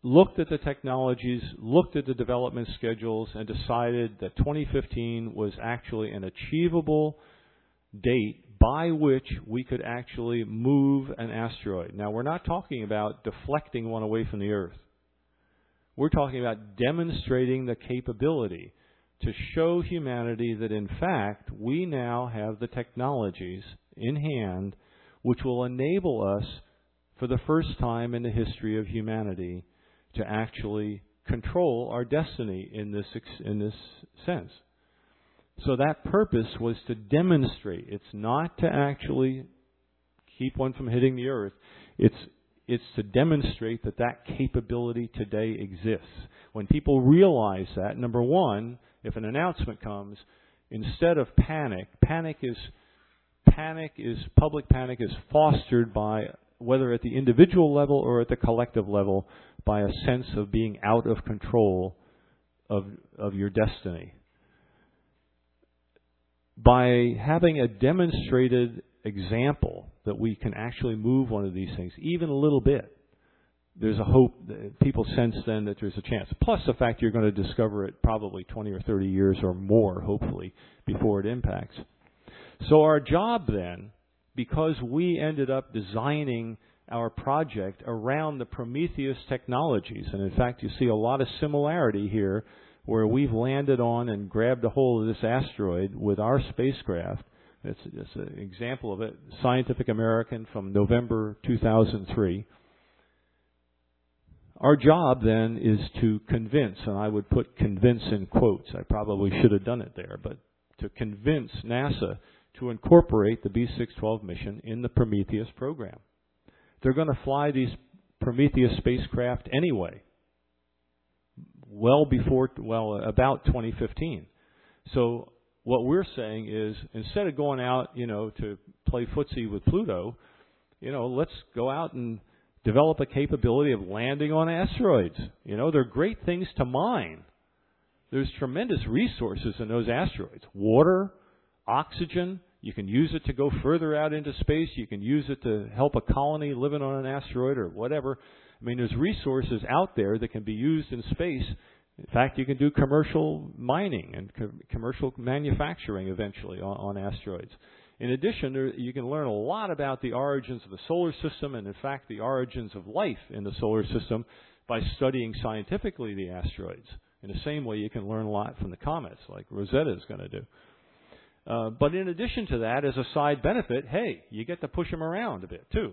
looked at the technologies, looked at the development schedules, and decided that 2015 was actually an achievable date by which we could actually move an asteroid. Now, we're not talking about deflecting one away from the Earth. We're talking about demonstrating the capability to show humanity that in fact we now have the technologies in hand which will enable us for the first time in the history of humanity to actually control our destiny in this in this sense. So that purpose was to demonstrate. It's not to actually keep one from hitting the earth. It's it's to demonstrate that that capability today exists. When people realize that, number one, if an announcement comes, instead of panic, panic is panic is public panic is fostered by whether at the individual level or at the collective level by a sense of being out of control of of your destiny. by having a demonstrated example that we can actually move one of these things, even a little bit, there's a hope that people sense then that there's a chance. Plus the fact you're going to discover it probably 20 or 30 years or more, hopefully, before it impacts. So our job then, because we ended up designing our project around the Prometheus technologies, and in fact you see a lot of similarity here where we've landed on and grabbed a hold of this asteroid with our spacecraft. It's, it's an example of it. Scientific American from November 2003. Our job then is to convince, and I would put convince in quotes. I probably should have done it there, but to convince NASA to incorporate the B612 mission in the Prometheus program. They're going to fly these Prometheus spacecraft anyway well before, well, about 2015. So what we're saying is instead of going out, you know, to play footsie with Pluto, you know, let's go out and develop a capability of landing on asteroids. You know, they're great things to mine. There's tremendous resources in those asteroids. Water, oxygen, you can use it to go further out into space. You can use it to help a colony living on an asteroid or whatever. I mean, there's resources out there that can be used in space. In fact, you can do commercial mining and co- commercial manufacturing eventually on, on asteroids. In addition, there, you can learn a lot about the origins of the solar system and, in fact, the origins of life in the solar system by studying scientifically the asteroids. In the same way, you can learn a lot from the comets, like Rosetta is going to do. Uh, but in addition to that, as a side benefit, hey, you get to push them around a bit too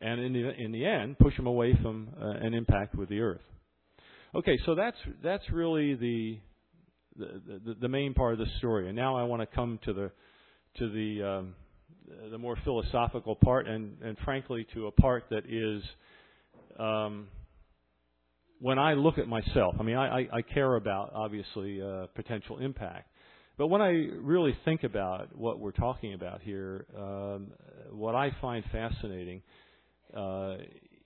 and in the, in the end, push them away from uh, an impact with the Earth. Okay, so that's that's really the the, the, the main part of the story. And now I want to come to the to the um, the more philosophical part, and and frankly to a part that is. Um, when I look at myself, I mean, I, I, I care about obviously uh, potential impact, but when I really think about what we're talking about here, um, what I find fascinating uh,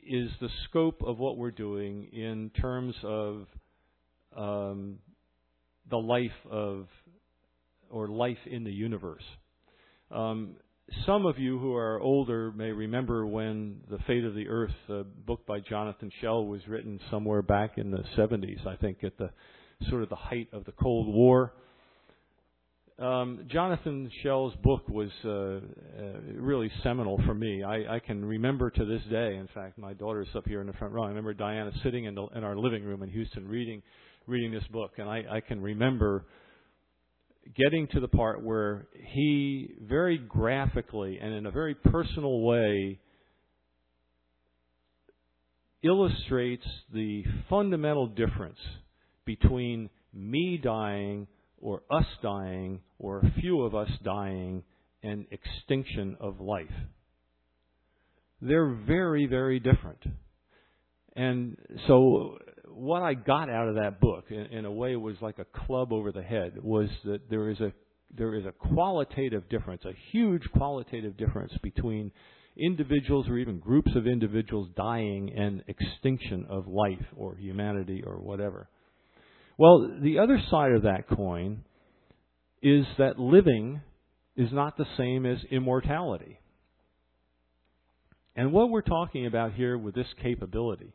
is the scope of what we're doing in terms of um, the life of or life in the universe. Um, some of you who are older may remember when The Fate of the Earth, a book by Jonathan Schell, was written somewhere back in the 70s, I think, at the sort of the height of the Cold War. Um, Jonathan Schell's book was uh, uh, really seminal for me. I, I can remember to this day. In fact, my daughter's up here in the front row. I remember Diana sitting in, the, in our living room in Houston reading reading this book, and I, I can remember getting to the part where he very graphically and in a very personal way illustrates the fundamental difference between me dying or us dying, or a few of us dying, and extinction of life. They're very, very different. And so, what I got out of that book, in, in a way, was like a club over the head, was that there is a there is a qualitative difference, a huge qualitative difference between individuals or even groups of individuals dying and extinction of life or humanity or whatever. Well, the other side of that coin is that living is not the same as immortality. And what we're talking about here with this capability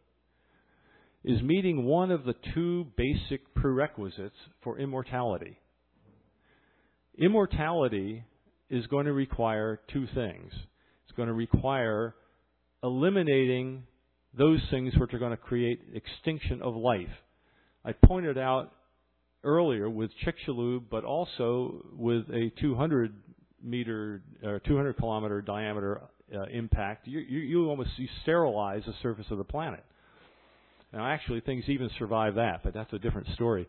is meeting one of the two basic prerequisites for immortality. Immortality is going to require two things. It's going to require eliminating those things which are going to create extinction of life I pointed out earlier with Chicxulub, but also with a 200 meter or 200 kilometer diameter uh, impact, you, you, you almost you sterilize the surface of the planet. Now, actually, things even survive that, but that's a different story.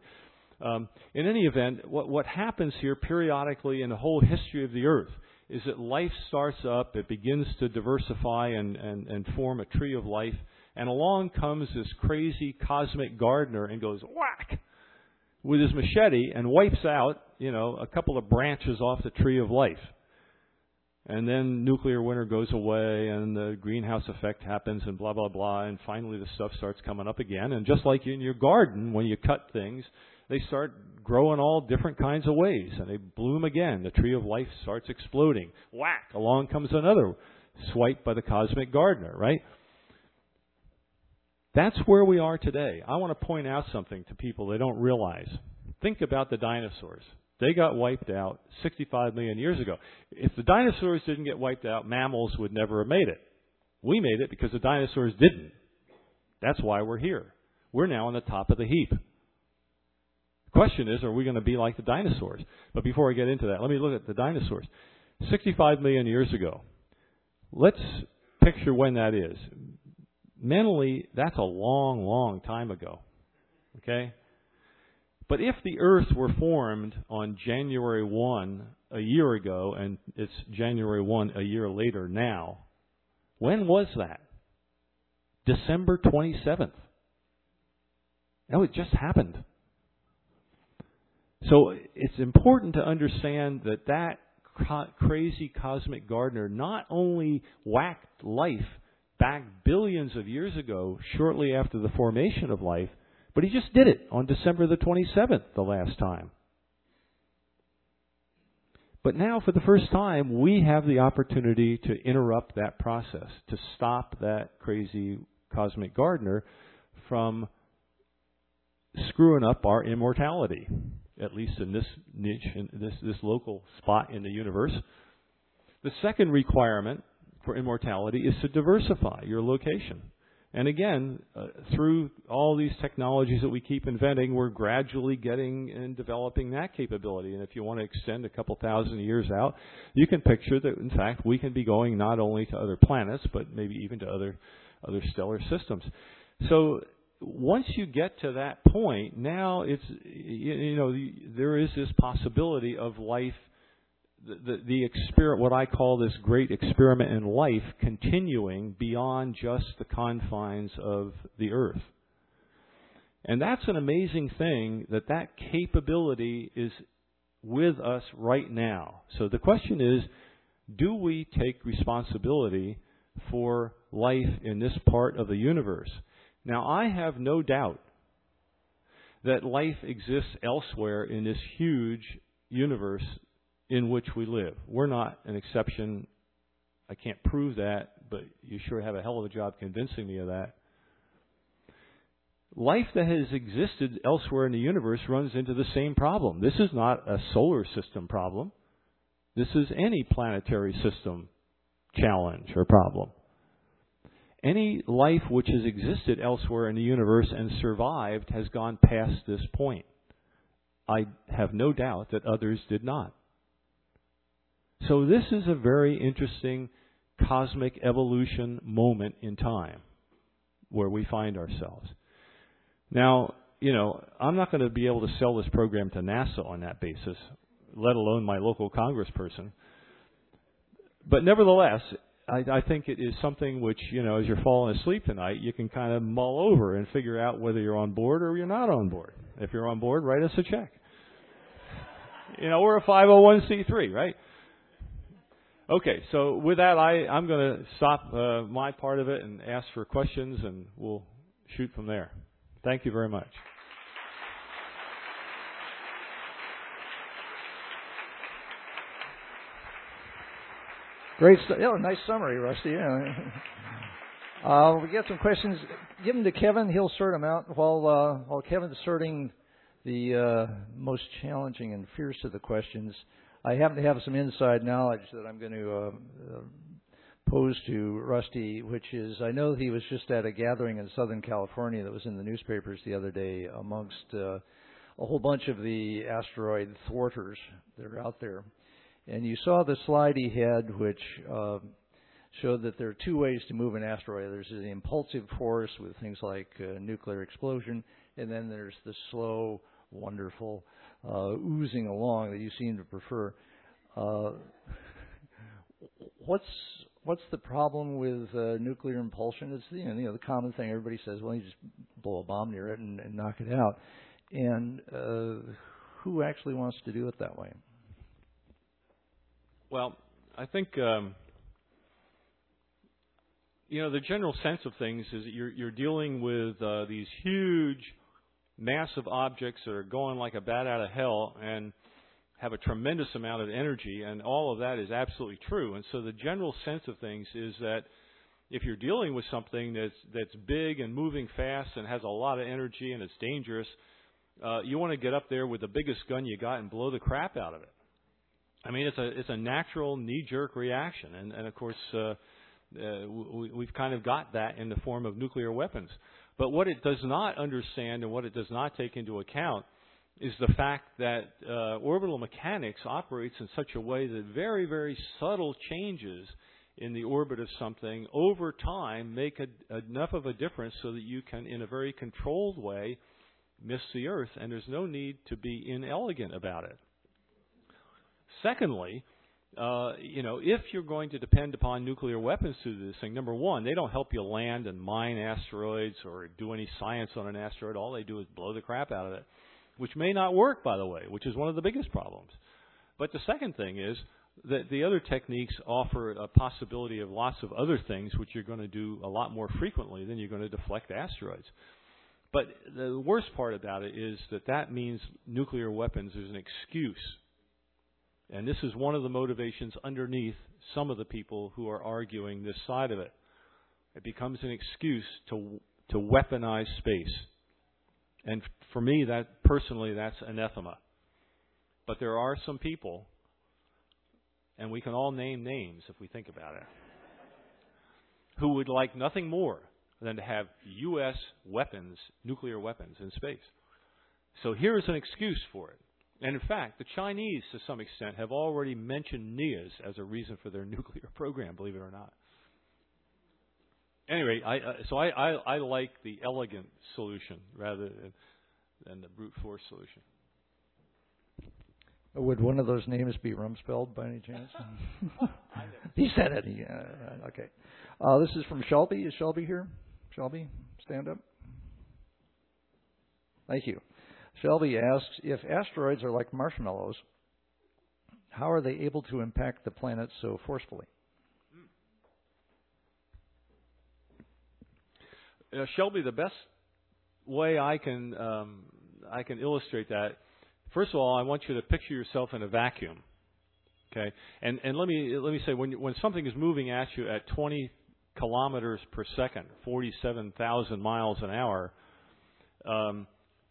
Um, in any event, what, what happens here periodically in the whole history of the Earth is that life starts up, it begins to diversify and, and, and form a tree of life, and along comes this crazy cosmic gardener and goes whack with his machete and wipes out, you know, a couple of branches off the tree of life. And then nuclear winter goes away and the greenhouse effect happens and blah blah blah. And finally the stuff starts coming up again. And just like in your garden when you cut things they start growing all different kinds of ways and they bloom again. The tree of life starts exploding. Whack! Along comes another swipe by the cosmic gardener right? That's where we are today. I want to point out something to people they don't realize. Think about the dinosaurs they got wiped out 65 million years ago. If the dinosaurs didn't get wiped out, mammals would never have made it. We made it because the dinosaurs didn't. That's why we're here. We're now on the top of the heap. The question is, are we going to be like the dinosaurs? But before I get into that, let me look at the dinosaurs. 65 million years ago. Let's picture when that is. Mentally, that's a long, long time ago. Okay? But if the earth were formed on January 1 a year ago and it's January 1 a year later now, when was that? December 27th. No, it just happened. So it's important to understand that that crazy cosmic gardener not only whacked life back billions of years ago, shortly after the formation of life, but he just did it on December the 27th the last time. But now, for the first time, we have the opportunity to interrupt that process, to stop that crazy cosmic gardener from screwing up our immortality, at least in this niche, in this, this local spot in the universe. The second requirement for immortality is to diversify your location. And again, uh, through all these technologies that we keep inventing, we're gradually getting and developing that capability. And if you want to extend a couple thousand years out, you can picture that, in fact, we can be going not only to other planets, but maybe even to other, other stellar systems. So once you get to that point, now it's, you know, there is this possibility of life the, the, experiment, what I call this great experiment in life, continuing beyond just the confines of the earth. And that's an amazing thing that that capability is with us right now. So the question is, do we take responsibility for life in this part of the universe? Now, I have no doubt that life exists elsewhere in this huge universe in which we live. We're not an exception. I can't prove that, but you sure have a hell of a job convincing me of that. Life that has existed elsewhere in the universe runs into the same problem. This is not a solar system problem. This is any planetary system challenge or problem. Any life which has existed elsewhere in the universe and survived has gone past this point. I have no doubt that others did not. So this is a very interesting cosmic evolution moment in time where we find ourselves. Now, you know, I'm not going to be able to sell this program to NASA on that basis, let alone my local congressperson. But nevertheless, I, I think it is something which, you know, as you're falling asleep tonight, you can kind of mull over and figure out whether you're on board or you're not on board. If you're on board, write us a check. You know, we're a 501c3, right? Okay, so with that, I, I'm going to stop uh, my part of it and ask for questions, and we'll shoot from there. Thank you very much. Great stuff. Yeah, nice summary, Rusty. Yeah. Uh, we got some questions. Give them to Kevin. He'll sort them out while uh, while Kevin's sorting the uh, most challenging and fierce of the questions. I happen to have some inside knowledge that I'm going to uh, pose to Rusty, which is I know he was just at a gathering in Southern California that was in the newspapers the other day amongst uh, a whole bunch of the asteroid thwarters that are out there. And you saw the slide he had, which uh, showed that there are two ways to move an asteroid. There's the impulsive force with things like uh, nuclear explosion, and then there's the slow, wonderful uh, oozing along that you seem to prefer. Uh, what's what's the problem with uh, nuclear impulsion? It's the you know, the common thing everybody says. Well, you just blow a bomb near it and, and knock it out. And uh, who actually wants to do it that way? Well, I think um, you know the general sense of things is that you're you're dealing with uh, these huge, massive objects that are going like a bat out of hell and have a tremendous amount of energy, and all of that is absolutely true. And so the general sense of things is that if you're dealing with something that's that's big and moving fast and has a lot of energy and it's dangerous, uh, you want to get up there with the biggest gun you got and blow the crap out of it. I mean, it's a it's a natural knee jerk reaction, and and of course. Uh, uh, we, we've kind of got that in the form of nuclear weapons. But what it does not understand and what it does not take into account is the fact that uh, orbital mechanics operates in such a way that very, very subtle changes in the orbit of something over time make a, enough of a difference so that you can, in a very controlled way, miss the Earth, and there's no need to be inelegant about it. Secondly, uh, you know, if you're going to depend upon nuclear weapons to do this thing, number one, they don't help you land and mine asteroids or do any science on an asteroid. All they do is blow the crap out of it, which may not work, by the way, which is one of the biggest problems. But the second thing is that the other techniques offer a possibility of lots of other things which you're going to do a lot more frequently than you're going to deflect asteroids. But the worst part about it is that that means nuclear weapons is an excuse and this is one of the motivations underneath some of the people who are arguing this side of it. It becomes an excuse to to weaponize space. And for me that personally that's anathema. But there are some people and we can all name names if we think about it who would like nothing more than to have US weapons, nuclear weapons in space. So here's an excuse for it. And in fact, the Chinese, to some extent, have already mentioned NEOs as a reason for their nuclear program, believe it or not. Anyway, I, uh, so I, I, I like the elegant solution rather than, than the brute force solution. Would one of those names be Rumsfeld by any chance? he said it. Yeah. okay. Uh, this is from Shelby. Is Shelby here? Shelby, stand up. Thank you. Shelby asks if asteroids are like marshmallows, how are they able to impact the planet so forcefully? Uh, Shelby, the best way I can um, I can illustrate that. First of all, I want you to picture yourself in a vacuum. Okay, and and let me let me say when when something is moving at you at 20 kilometers per second, 47,000 miles an hour. Um,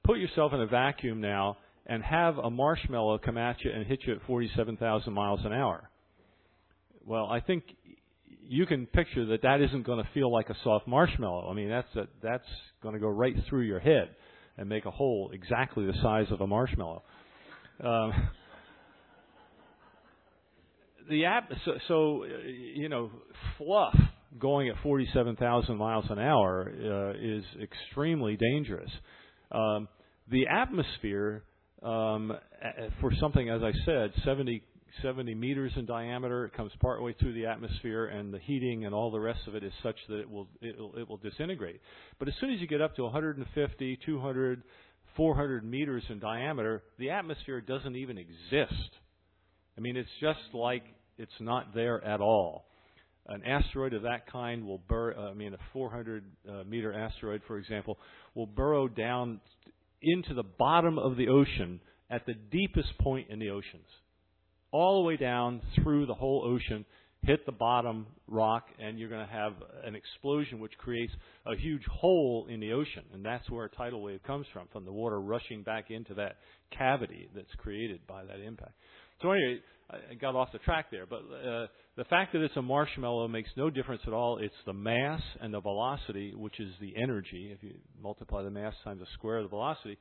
put yourself in a vacuum now and have a marshmallow come at you and hit you at 47,000 miles an hour. Well, I think you can picture that that isn't going to feel like a soft marshmallow. I mean, that's a, that's going to go right through your head and make a hole exactly the size of a marshmallow. Um, the app, so, so you know, fluff going at 47,000 miles an hour uh, is extremely dangerous. Um, the atmosphere um, for something, as I said, 70, 70 meters in diameter, it comes partway through the atmosphere, and the heating and all the rest of it is such that it will it will, it will disintegrate. But as soon as you get up to 150, 200, 400 meters in diameter, the atmosphere doesn't even exist. I mean, it's just like it's not there at all. An asteroid of that kind will burrow, I mean, a 400 uh, meter asteroid, for example, will burrow down into the bottom of the ocean at the deepest point in the oceans. All the way down through the whole ocean, hit the bottom rock, and you're going to have an explosion which creates a huge hole in the ocean. And that's where a tidal wave comes from, from the water rushing back into that cavity that's created by that impact. So anyway, I got off the track there, but uh, the fact that it's a marshmallow makes no difference at all. It's the mass and the velocity, which is the energy. If you multiply the mass times the square of the velocity,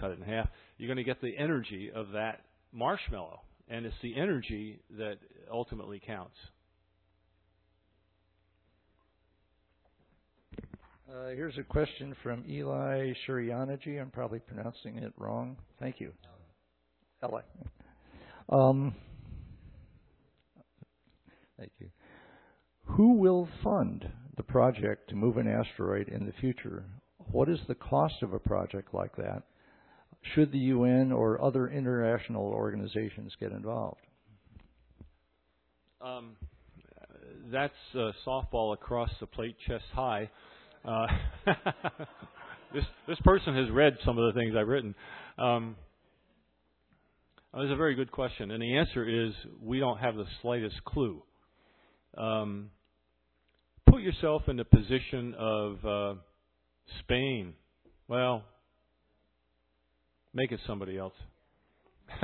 cut it in half, you're going to get the energy of that marshmallow, and it's the energy that ultimately counts. Uh, here's a question from Eli Shurianaji. I'm probably pronouncing it wrong. Thank you. Eli. Um, thank you. Who will fund the project to move an asteroid in the future? What is the cost of a project like that? Should the UN or other international organizations get involved? Um, that's uh, softball across the plate, chest high. Uh, this this person has read some of the things I've written. Um, that's a very good question, and the answer is we don't have the slightest clue. Um, put yourself in the position of uh, Spain. Well, make it somebody else.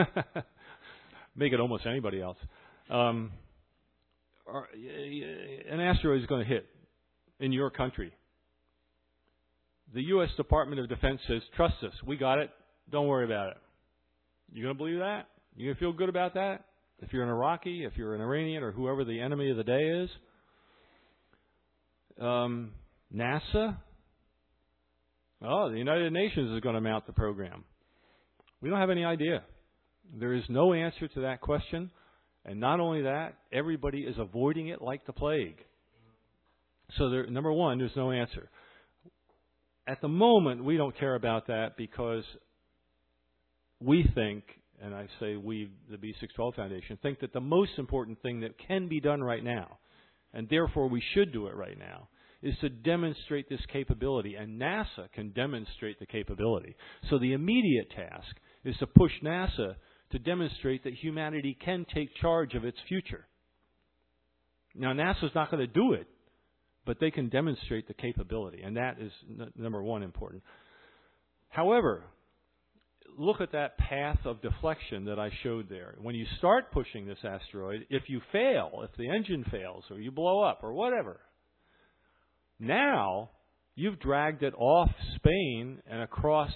make it almost anybody else. Um, an asteroid is going to hit in your country. The U.S. Department of Defense says, trust us, we got it, don't worry about it. You going to believe that? You going to feel good about that? If you're an Iraqi, if you're an Iranian, or whoever the enemy of the day is? Um, NASA? Oh, the United Nations is going to mount the program. We don't have any idea. There is no answer to that question. And not only that, everybody is avoiding it like the plague. So, there, number one, there's no answer. At the moment, we don't care about that because we think, and I say we, the B612 Foundation, think that the most important thing that can be done right now, and therefore we should do it right now, is to demonstrate this capability. And NASA can demonstrate the capability. So the immediate task is to push NASA to demonstrate that humanity can take charge of its future. Now, NASA's not going to do it, but they can demonstrate the capability, and that is n- number one important. However, look at that path of deflection that I showed there. When you start pushing this asteroid, if you fail, if the engine fails, or you blow up, or whatever, now you've dragged it off Spain and across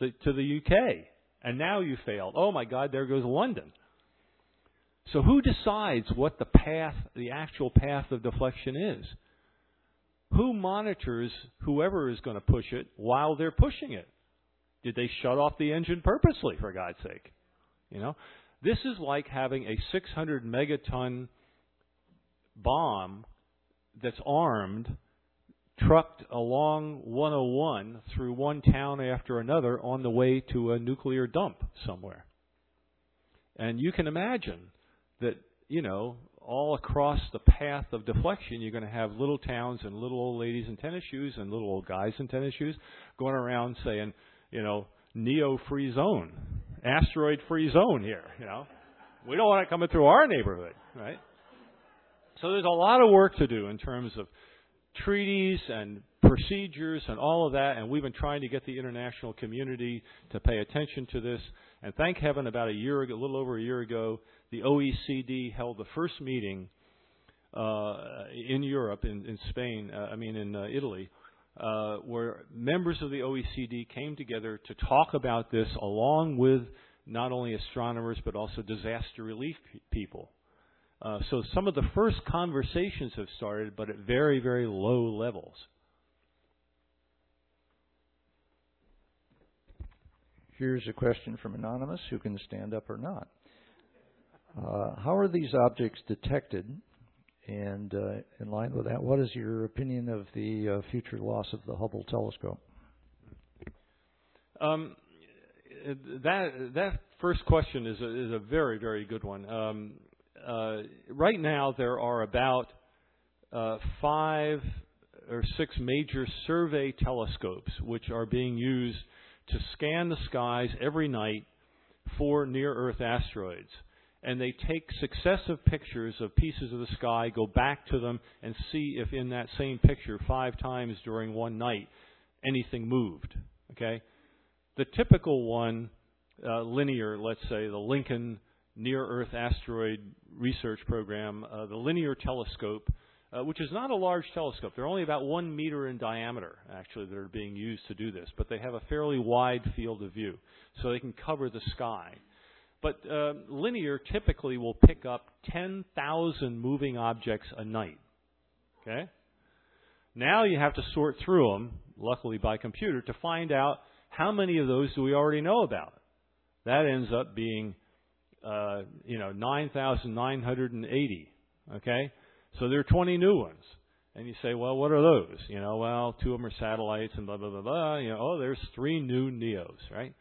the, to the UK. And now you failed. Oh my God, there goes London. So who decides what the path, the actual path of deflection is? Who monitors whoever is going to push it while they're pushing it? Did they shut off the engine purposely, for God's sake? You know, this is like having a 600 megaton bomb that's armed trucked along 101 through one town after another on the way to a nuclear dump somewhere. And you can imagine that, you know, all across the path of deflection, you're going to have little towns and little old ladies in tennis shoes and little old guys in tennis shoes going around saying, you know, neo free zone, asteroid free zone here, you know. We don't want it coming through our neighborhood, right? So there's a lot of work to do in terms of treaties and procedures and all of that, and we've been trying to get the international community to pay attention to this. And thank heaven, about a year ago, a little over a year ago, the OECD held the first meeting uh, in Europe, in, in Spain, uh, I mean in uh, Italy, uh, where members of the OECD came together to talk about this, along with not only astronomers but also disaster relief people. Uh, so some of the first conversations have started, but at very, very low levels. Here's a question from Anonymous who can stand up or not. Uh, how are these objects detected? And uh, in line with that, what is your opinion of the uh, future loss of the Hubble telescope? Um, that that first question is a, is a very very good one. Um, uh, right now there are about uh, five or six major survey telescopes which are being used to scan the skies every night for near Earth asteroids. And they take successive pictures of pieces of the sky, go back to them, and see if in that same picture, five times during one night, anything moved. Okay? The typical one, uh, LINEAR, let's say, the Lincoln Near Earth Asteroid Research Program, uh, the LINEAR Telescope, uh, which is not a large telescope. They're only about one meter in diameter, actually, that are being used to do this, but they have a fairly wide field of view, so they can cover the sky. But uh, LINEAR typically will pick up 10,000 moving objects a night. Okay? Now you have to sort through them, luckily by computer, to find out how many of those do we already know about. That ends up being uh, you know, 9,980. Okay? So there are 20 new ones. And you say, well, what are those? You know, well, two of them are satellites and blah, blah, blah, blah. You know, oh, there's three new NEOs, right?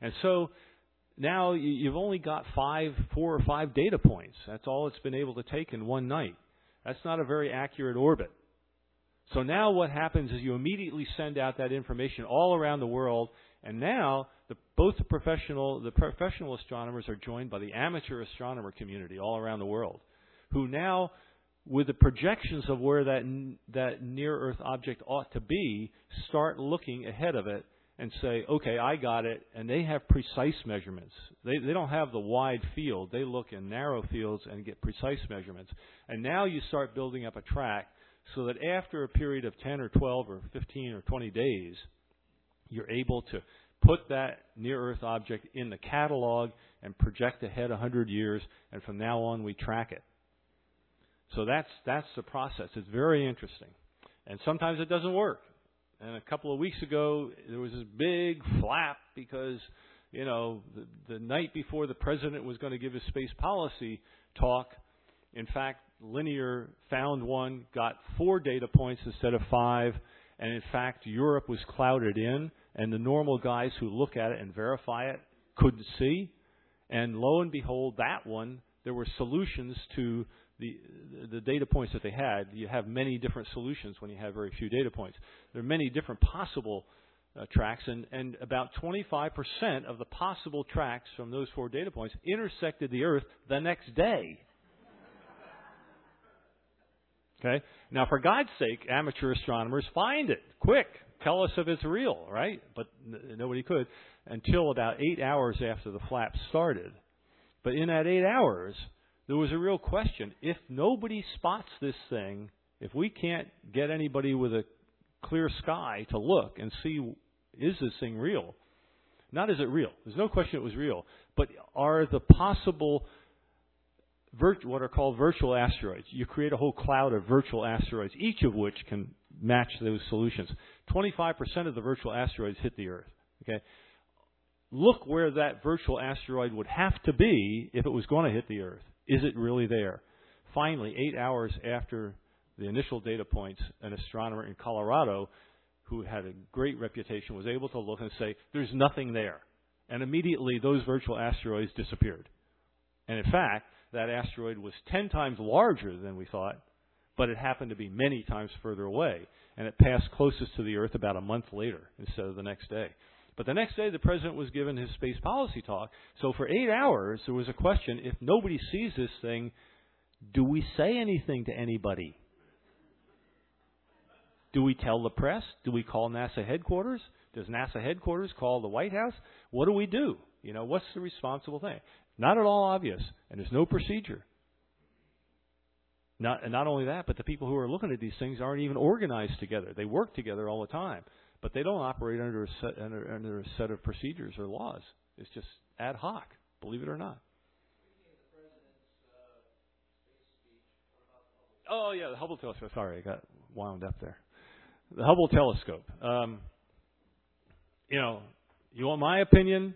And so now you've only got five, four or five data points. That's all it's been able to take in one night. That's not a very accurate orbit. So now what happens is you immediately send out that information all around the world, and now the, both the professional the professional astronomers are joined by the amateur astronomer community all around the world, who now, with the projections of where that that near Earth object ought to be, start looking ahead of it and say, okay, I got it, and they have precise measurements. They, they don't have the wide field. They look in narrow fields and get precise measurements. And now you start building up a track so that after a period of 10 or 12 or 15 or 20 days, you're able to put that near Earth object in the catalog and project ahead 100 years, and from now on we track it. So that's, that's the process. It's very interesting. And sometimes it doesn't work. And a couple of weeks ago, there was this big flap because, you know, the, the night before the president was going to give his space policy talk, in fact, LINEAR found one, got four data points instead of five, and in fact, Europe was clouded in, and the normal guys who look at it and verify it couldn't see. And lo and behold, that one, there were solutions to the, the data points that they had, you have many different solutions when you have very few data points. There are many different possible uh, tracks, and, and about 25% of the possible tracks from those four data points intersected the Earth the next day. Okay? Now, for God's sake, amateur astronomers, find it quick. Tell us if it's real, right? But n- nobody could until about eight hours after the flap started. But in that eight hours, there was a real question. If nobody spots this thing, if we can't get anybody with a clear sky to look and see, is this thing real? Not is it real. There's no question it was real. But are the possible virt- what are called virtual asteroids. You create a whole cloud of virtual asteroids, each of which can match those solutions. 25% of the virtual asteroids hit the Earth. Okay? Look where that virtual asteroid would have to be if it was going to hit the Earth. Is it really there? Finally, eight hours after the initial data points, an astronomer in Colorado who had a great reputation was able to look and say, there's nothing there. And immediately those virtual asteroids disappeared. And in fact, that asteroid was 10 times larger than we thought, but it happened to be many times further away. And it passed closest to the Earth about a month later instead of the next day. But the next day, the president was given his space policy talk. So for eight hours, there was a question if nobody sees this thing, do we say anything to anybody? Do we tell the press? Do we call NASA headquarters? Does NASA headquarters call the White House? What do we do? You know, what's the responsible thing? Not at all obvious, and there's no procedure. Not, and not only that, but the people who are looking at these things aren't even organized together. They work together all the time but they don't operate under a set under, under a set of procedures or laws. It's just ad hoc, believe it or not. Oh yeah, the Hubble telescope. Sorry, I got wound up there. The Hubble telescope. Um, you know, you want my opinion?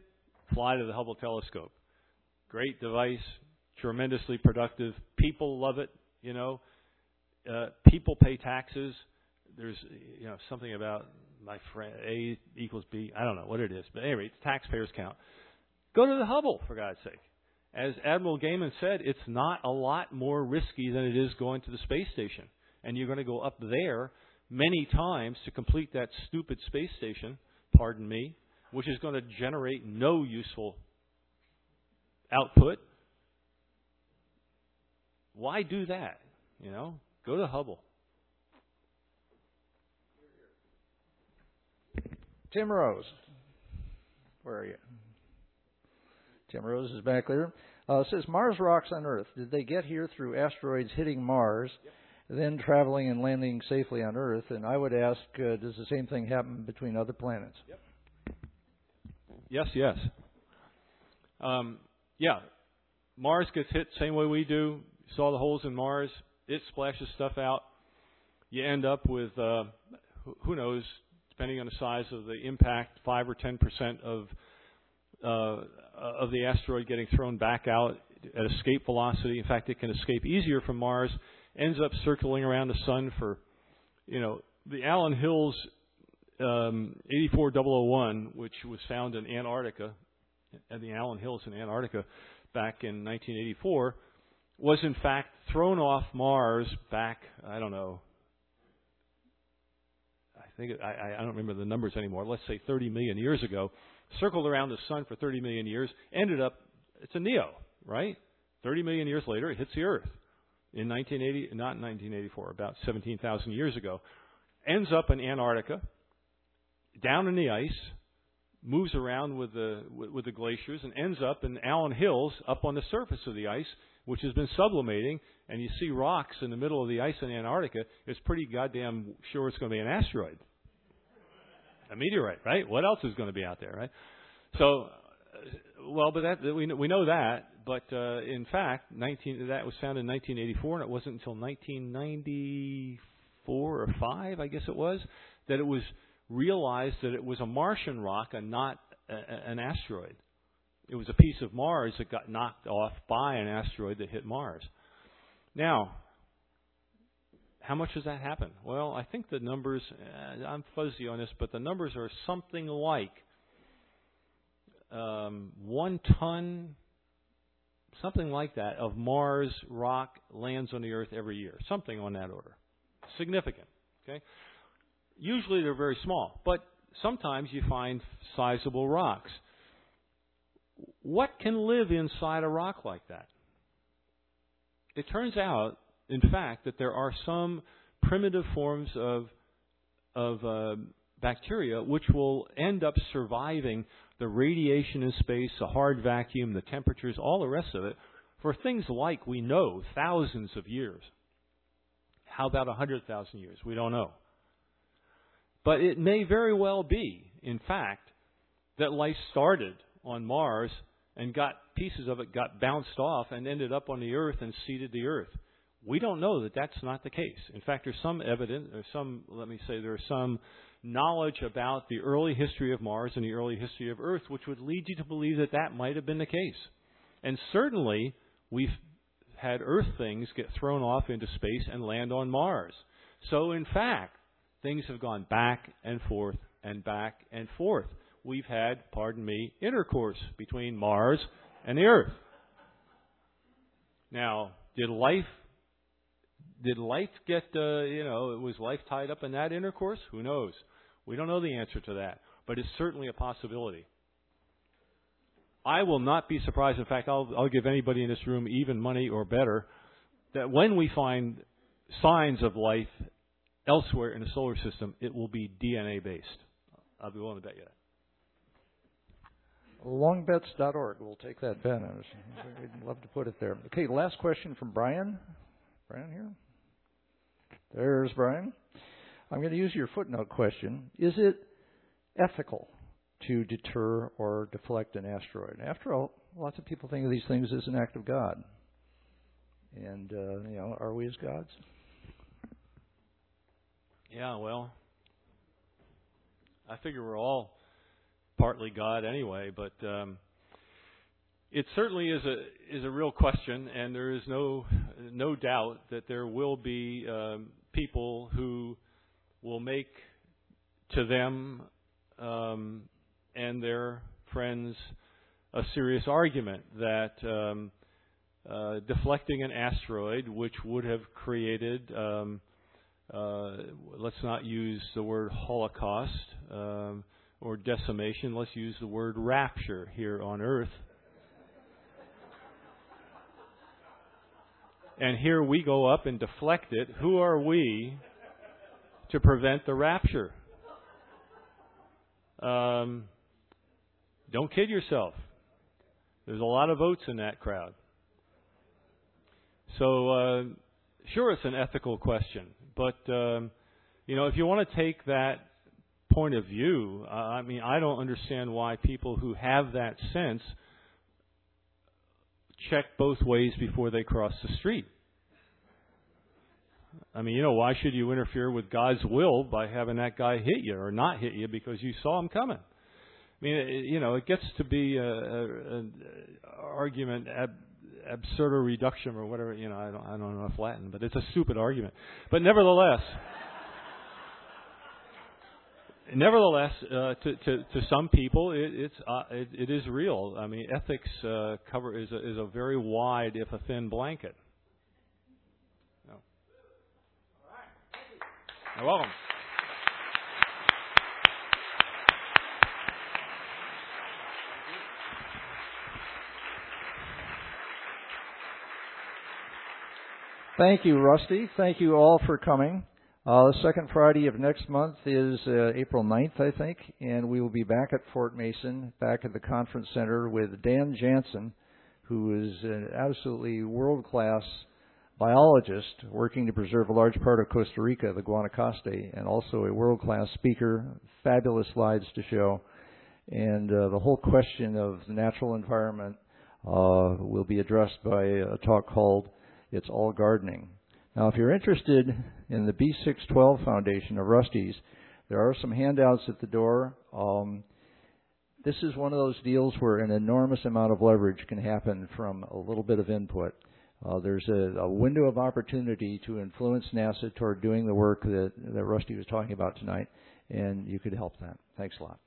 Fly to the Hubble telescope. Great device, tremendously productive. People love it. You know, uh, people pay taxes. There's you know something about my friend A equals B. I don't know what it is, but anyway, it's taxpayers count. Go to the Hubble for God's sake. As Admiral Gehman said, it's not a lot more risky than it is going to the space station, and you're going to go up there many times to complete that stupid space station. Pardon me, which is going to generate no useful output. Why do that? You know, go to Hubble. Tim Rose. Where are you? Tim Rose is back there. Uh, says Mars rocks on Earth. Did they get here through asteroids hitting Mars, yep. then traveling and landing safely on Earth? And I would ask, uh, does the same thing happen between other planets? Yep. Yes, yes. Um, yeah, Mars gets hit same way we do. Saw the holes in Mars. It splashes stuff out. You end up with uh, who knows depending on the size of the impact, 5 or 10 percent of uh, of the asteroid getting thrown back out at escape velocity. In fact, it can escape easier from Mars. Ends up circling around the sun for, you know, the Allan Hills um, 84001, which was found in Antarctica at the Allan Hills in Antarctica back in 1984 was in fact thrown off Mars back, I don't know, I think I, I don't remember the numbers anymore. Let's say 30 million years ago, circled around the sun for 30 million years, ended up it's a neo, right? 30 million years later, it hits the Earth in 1980, not in 1984, about 17,000 years ago, ends up in Antarctica, down in the ice, moves around with the with, with the glaciers, and ends up in Allan Hills, up on the surface of the ice, which has been sublimating, and you see rocks in the middle of the ice in Antarctica. It's pretty goddamn sure it's going to be an asteroid, a meteorite, right? What else is going to be out there, right? So, well, but that we we know that, but uh, in fact, 19 that was found in 1984, and it wasn't until 1994 or five, I guess it was, that it was realized that it was a Martian rock and not a, an asteroid. It was a piece of Mars that got knocked off by an asteroid that hit Mars. Now, how much does that happen? Well, I think the numbers, uh, I'm fuzzy on this, but the numbers are something like um, one ton, something like that, of Mars rock lands on the Earth every year. Something on that order. Significant. Okay? Usually they're very small, but sometimes you find sizable rocks. What can live inside a rock like that? It turns out, in fact, that there are some primitive forms of of uh, bacteria which will end up surviving the radiation in space, the hard vacuum, the temperatures, all the rest of it, for things like we know thousands of years. How about a hundred thousand years? We don't know. But it may very well be, in fact, that life started on Mars and got pieces of it got bounced off and ended up on the Earth and seeded the Earth. We don't know that that's not the case. In fact, there's some evidence, or some, let me say, there's some knowledge about the early history of Mars and the early history of Earth, which would lead you to believe that that might have been the case. And certainly, we've had Earth things get thrown off into space and land on Mars. So, in fact, things have gone back and forth and back and forth. We've had, pardon me, intercourse between Mars and the Earth. Now, did life did life get uh, you know was life tied up in that intercourse? Who knows? We don't know the answer to that, but it's certainly a possibility. I will not be surprised. In fact, I'll, I'll give anybody in this room even money or better that when we find signs of life elsewhere in the solar system, it will be DNA based. I'll be willing to bet you that. Longbets.org. We'll take that bet. We'd love to put it there. Okay, last question from Brian. Brian here. There's Brian. I'm going to use your footnote question. Is it ethical to deter or deflect an asteroid? After all, lots of people think of these things as an act of God. And, uh, you know, are we as gods? Yeah, well, I figure we're all partly God anyway, but um, it certainly is a is a real question, and there is no no doubt that there will be um, people who will make to them um, and their friends a serious argument that um, uh, deflecting an asteroid, which would have created um, uh, let's not use the word Holocaust um, or decimation. Let's use the word rapture here on earth. And here we go up and deflect it. Who are we to prevent the rapture? Um, don't kid yourself. There's a lot of votes in that crowd. So, uh, sure, it's an ethical question. But um, you know, if you want to take that point of view, uh, I mean, I don't understand why people who have that sense check both ways before they cross the street. I mean, you know, why should you interfere with God's will by having that guy hit you or not hit you because you saw him coming? I mean, it, you know, it gets to be an argument ab, absurdo reduction or whatever. You know, I don't, I don't know Latin, but it's a stupid argument. But nevertheless, nevertheless, uh, to, to, to some people, it, it's uh, it, it is real. I mean, ethics uh, cover is a, is a very wide, if a thin, blanket. No. You're welcome. Thank you, Rusty. Thank you all for coming. Uh, the second Friday of next month is uh, April 9th, I think, and we will be back at Fort Mason, back at the conference center with Dan Janzen, who is an absolutely world-class biologist working to preserve a large part of Costa Rica, the Guanacaste, and also a world-class speaker, fabulous slides to show. And uh, the whole question of the natural environment uh, will be addressed by a talk called it's all gardening. Now, if you're interested in the B612 Foundation of Rusty's, there are some handouts at the door. Um, this is one of those deals where an enormous amount of leverage can happen from a little bit of input. Uh, there's a, a, window of opportunity to influence NASA toward doing the work that, that Rusty was talking about tonight, and you could help that. Thanks a lot.